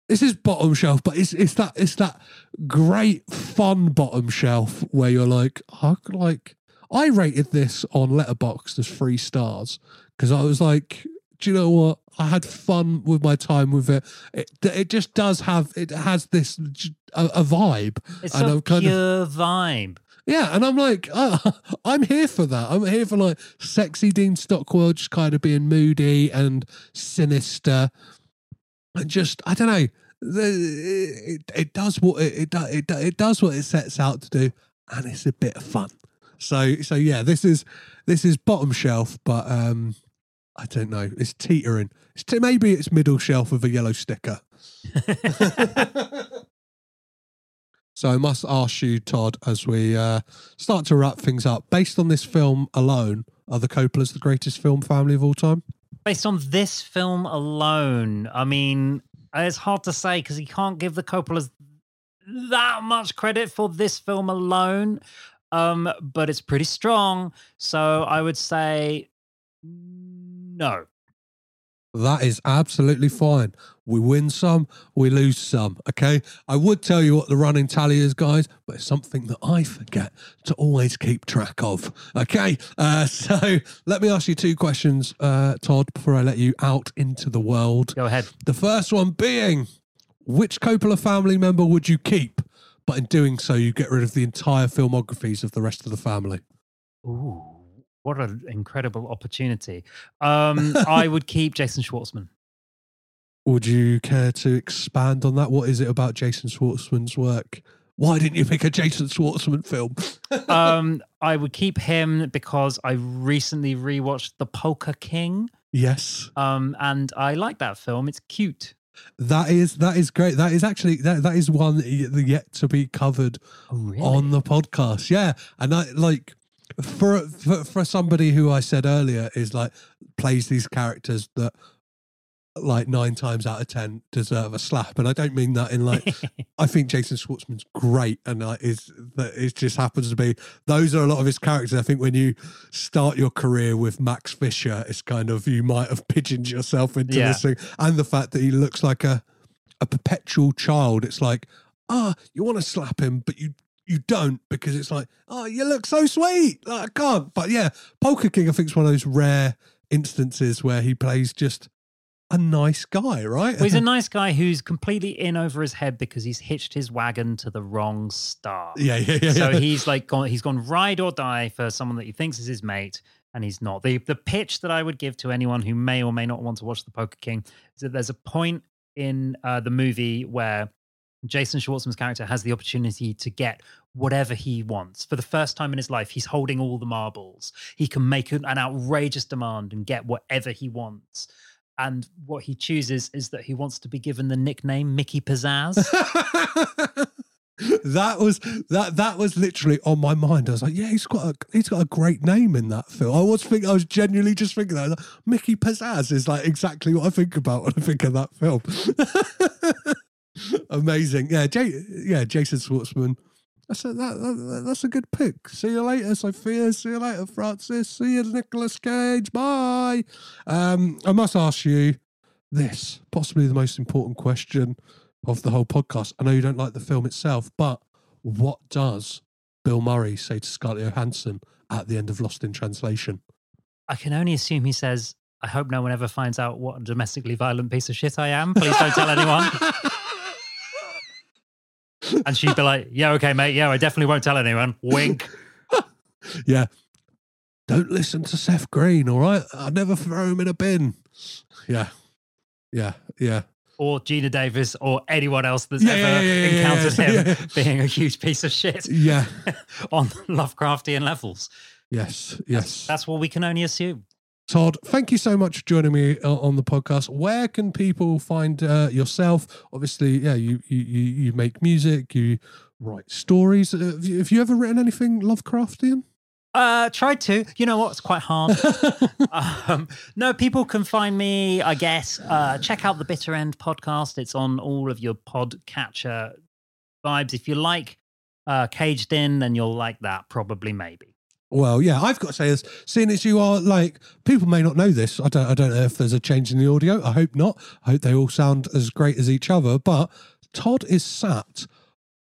this is bottom shelf, but it's it's that it's that great fun bottom shelf where you're like, I like I rated this on Letterboxd as three stars because I was like, do you know what? I had fun with my time with it. It it just does have it has this a vibe. It's And a I'm kind of- vibe. Yeah, and I'm like, oh, I'm here for that. I'm here for like sexy Dean Stockwell just kind of being moody and sinister, and just I don't know. The, it, it does what it it, do- it it does what it sets out to do, and it's a bit of fun. So so yeah, this is this is bottom shelf, but um, I don't know. It's teetering. It's t- maybe it's middle shelf with a yellow sticker. So I must ask you, Todd, as we uh, start to wrap things up, based on this film alone, are the Coppolas the greatest film family of all time? Based on this film alone, I mean, it's hard to say because you can't give the Coppolas that much credit for this film alone. Um, but it's pretty strong. So I would say no. That is absolutely fine. We win some, we lose some. Okay. I would tell you what the running tally is, guys, but it's something that I forget to always keep track of. Okay. Uh, so let me ask you two questions, uh, Todd, before I let you out into the world. Go ahead. The first one being which Coppola family member would you keep? But in doing so, you get rid of the entire filmographies of the rest of the family. Ooh, what an incredible opportunity. Um, I would keep Jason Schwartzman. Would you care to expand on that? What is it about Jason Schwartzman's work? Why didn't you pick a Jason Schwartzman film? Um, I would keep him because I recently rewatched The Polka King. yes, Um, and I like that film. It's cute. that is that is great. That is actually that that is one yet to be covered Oh, really? on the podcast. Yeah, and I like for, for for somebody who I said earlier is like plays these characters that like nine times out of ten deserve a slap, and I don't mean that in like I think Jason Schwartzman's great, and like is that it just happens to be those are a lot of his characters. I think when you start your career with Max Fisher, it's kind of you might have pigeoned yourself into Yeah. this thing, and the fact that he looks like a a perpetual child. It's like ah, you want to slap him, but you you don't because it's like oh, you look so sweet. Like, I can't. But yeah, Polka King, I think is one of those rare instances where he plays just a nice guy, right? Well, he's a nice guy who's completely in over his head because he's hitched his wagon to the wrong star. yeah, yeah, yeah. So yeah. he's like gone, he's gone ride or die for someone that he thinks is his mate, and he's not. The the pitch that I would give to anyone who may or may not want to watch The Polka King is that there's a point in uh, the movie where Jason Schwartzman's character has the opportunity to get whatever he wants for the first time in his life. He's holding all the marbles. He can make an, outrageous demand and get whatever he wants. And what he chooses is that he wants to be given the nickname Mickey Pizzazz. that was that that was literally on my mind. I was like, yeah, he's got a he's got a great name in that film. I was thinking, I was genuinely just thinking that like, Mickey Pizzazz is like exactly what I think about when I think of that film. Amazing, yeah, J- yeah, Jason Schwartzman. That's a, that, that, that's a good pick. See you later, Sofia. See you later, Francis. See you, Nicolas Cage. Bye. Um, I must ask you this, possibly the most important question of the whole podcast. I know you don't like the film itself, but what does Bill Murray say to Scarlett Johansson at the end of Lost in Translation? I can only assume he says, I hope no one ever finds out what a domestically violent piece of shit I am. Please don't tell anyone. and she'd be like, "Yeah, okay, mate. Yeah, I definitely won't tell anyone." Wink. Yeah. Don't listen to Seth Green, all right? I never throw him in a bin. Yeah. Yeah. Yeah. Or Geena Davis, or anyone else that's Yeah, ever yeah, yeah, encountered him being a huge piece of shit Yeah. on Lovecraftian levels. Yes. Yes. That's what we can only assume. Todd, thank you so much for joining me uh, on the podcast. Where can people find uh, yourself? Obviously, yeah, you, you you make music, you write stories. Uh, have, you, have you ever written anything Lovecraftian? Uh, tried to. You know what? It's quite hard. um, no, people can find me. I guess. Uh, check out the Bitter End podcast. It's on all of your podcatcher vibes. If you like uh, Caged In, then you'll like that. Probably, maybe. Well, yeah, I've got to say this. Seeing as you are like people may not know this. I don't. I don't know if there's a change in the audio. I hope not. I hope they all sound as great as each other. But Todd is sat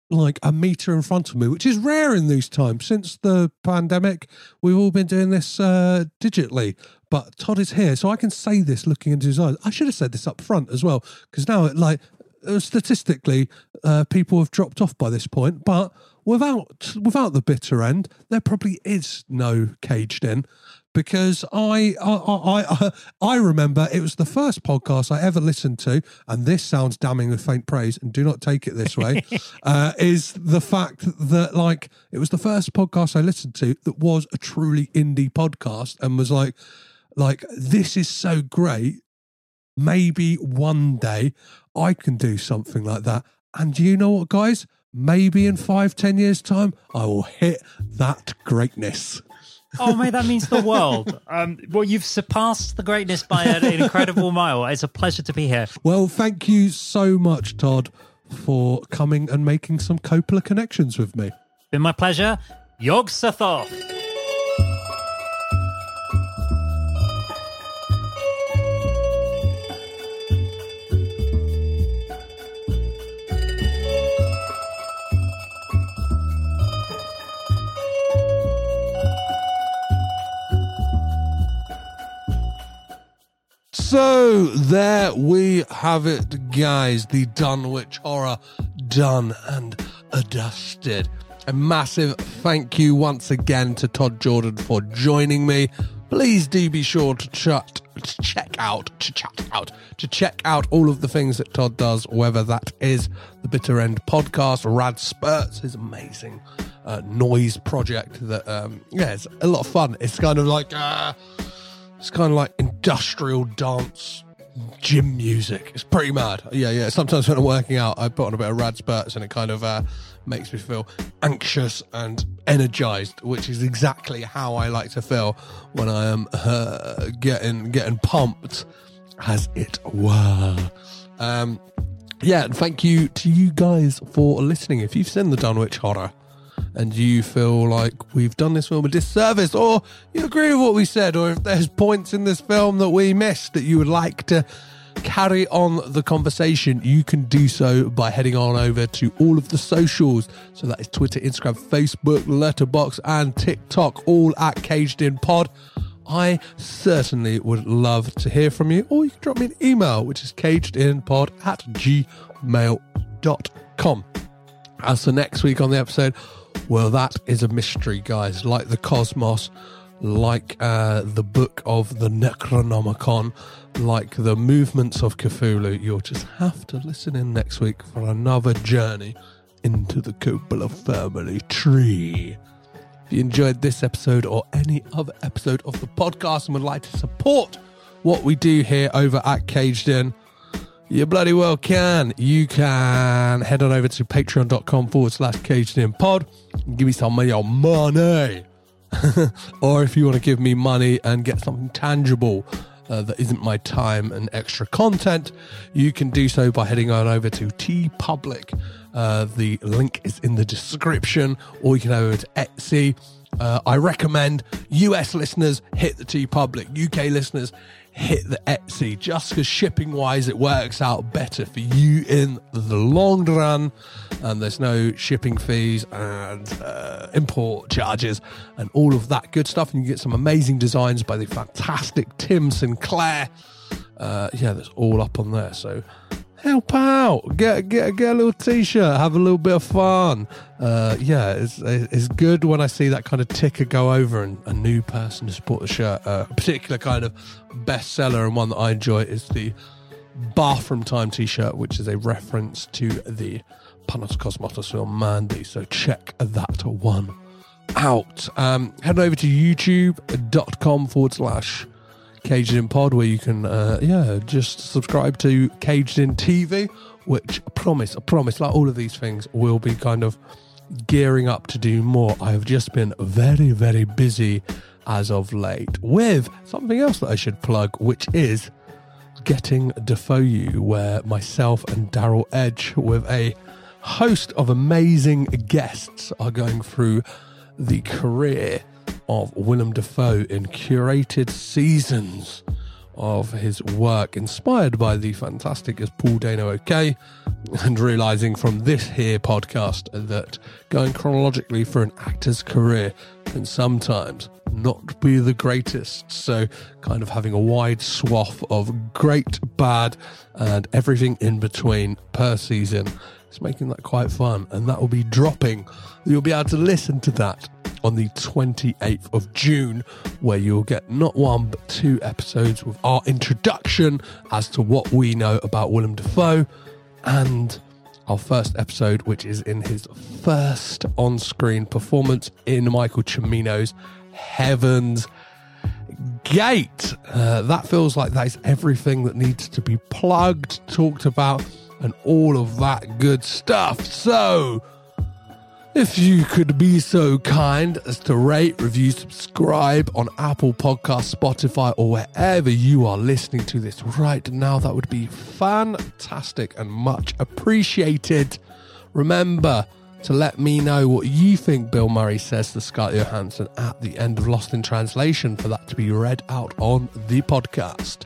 like a meter in front of me, which is rare in these times. Since the pandemic, we've all been doing this uh, digitally. But Todd is here, so I can say this looking into his eyes. I should have said this up front as well, because now, like uh, statistically, uh, people have dropped off by this point. But without without the bitter end, there probably is no caged in. Because I I, I I remember it was the first podcast I ever listened to, and this sounds damning with faint praise, and do not take it this way. uh, is the fact that like it was the first podcast I listened to that was a truly indie podcast, and was like, like this is so great maybe one day I can do something like that. And you know what, guys? Maybe in five, ten years' time, I will hit that greatness. Oh, mate, that means the world. Um, well, you've surpassed the greatness by an incredible mile. It's a pleasure to be here. Well, thank you so much, Todd, for coming and making some Coppola connections with me. Been my pleasure. Yog Sothoth. So there we have it, guys. The Dunwich horror done and dusted. A massive thank you once again to Todd Jordan for joining me. Please do be sure to chat, to check out, to chat out, to check out all of the things that Todd does, whether that is the Bitter End podcast, Rad Spurts, his amazing uh, noise project that, um, yeah, it's a lot of fun. It's kind of like, uh, it's kind of like industrial dance gym music. It's pretty mad. Yeah, yeah. Sometimes when I'm working out, I put on a bit of rad spurts and it kind of uh, makes me feel anxious and energized, which is exactly how I like to feel when I am uh, getting getting pumped, as it were. Um, yeah, and thank you to you guys for listening. If you've seen the Dunwich Horror and you feel like we've done this film a disservice, or you agree with what we said, or if there's points in this film that we missed that you would like to carry on the conversation, you can do so by heading on over to all of the socials. So that is Twitter, Instagram, Facebook, Letterboxd, and TikTok, all at Caged In Pod. I certainly would love to hear from you, or you can drop me an email, which is cagedinpod at gmail.com. As for next week on the episode, well, that is a mystery, guys. Like the cosmos, like uh, the book of the Necronomicon, like the movements of Cthulhu. You'll just have to listen in next week for another journey into the Coppola family tree. If you enjoyed this episode or any other episode of the podcast and would like to support what we do here over at Caged In, you bloody well can. You can head on over to patreon.com forward slash in pod and give me some of your money. or if you want to give me money and get something tangible uh, that isn't my time and extra content, you can do so by heading on over to TeePublic. Uh, the link is in the description, or you can head over to Etsy. Uh, I recommend US listeners hit the TeePublic, UK listeners hit the Etsy just because shipping wise it works out better for you in the long run. And there's no shipping fees and uh, import charges and all of that good stuff. And you get some amazing designs by the fantastic Tim Sinclair. Uh, yeah, that's all up on there. So help out, get get get a little t-shirt, have a little bit of fun. Uh, yeah, it's it's good when I see that kind of ticker go over and a new person to support the shirt. Uh, a particular kind of bestseller and one that I enjoy is the Bathroom Time t-shirt, which is a reference to the Panos Cosmatos film Mandy. So check that one out. Um, head over to youtube.com forward slash Caged In Pod, where you can, uh, yeah, just subscribe to Caged In TV, which I promise, I promise, like all of these things, will be kind of gearing up to do more. I have just been very, very busy as of late with something else that I should plug, which is Getting Dafoe You, where myself and Daryl Edge, with a host of amazing guests, are going through the career of Willem Dafoe in curated seasons of his work, inspired by the fantastic as Paul Dano OK, and realizing from this here podcast that going chronologically for an actor's career can sometimes not be the greatest. So, kind of having a wide swath of great, bad, and everything in between per season is making that quite fun. And that will be dropping. You'll be able to listen to that on the 28th of June, where you'll get not one but two episodes with our introduction as to what we know about Willem Dafoe and our first episode, which is in his first on screen performance in Michael Cimino's Heaven's Gate. Uh, that feels like that is everything that needs to be plugged, talked about, and all of that good stuff. So, if you could be so kind as to rate, review, subscribe on Apple Podcasts, Spotify, or wherever you are listening to this right now, that would be fantastic and much appreciated. Remember to let me know what you think Bill Murray says to Scarlett Johansson at the end of Lost in Translation for that to be read out on the podcast.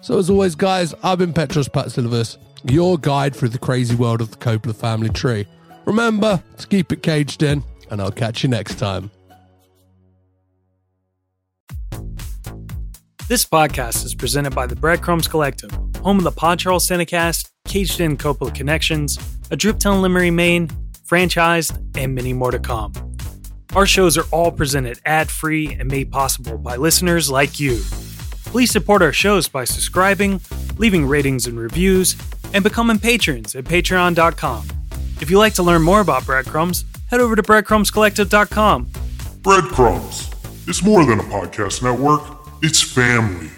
So, as always, guys, I've been Petros Patsilivus, your guide through the crazy world of the Coppola family tree. Remember to keep it caged in, and I'll catch you next time. This podcast is presented by the Breadcrumbs Collective, home of the Pod Charles Cinecast, Caged In Coppola Connections, A Driptown Limerick, Maine, Franchised, and many more to come. Our shows are all presented ad free and made possible by listeners like you. Please support our shows by subscribing, leaving ratings and reviews, and becoming patrons at patreon.com. If you'd like to learn more about Breadcrumbs, head over to breadcrumbscollective.com. Breadcrumbs. It's more than a podcast network, it's family.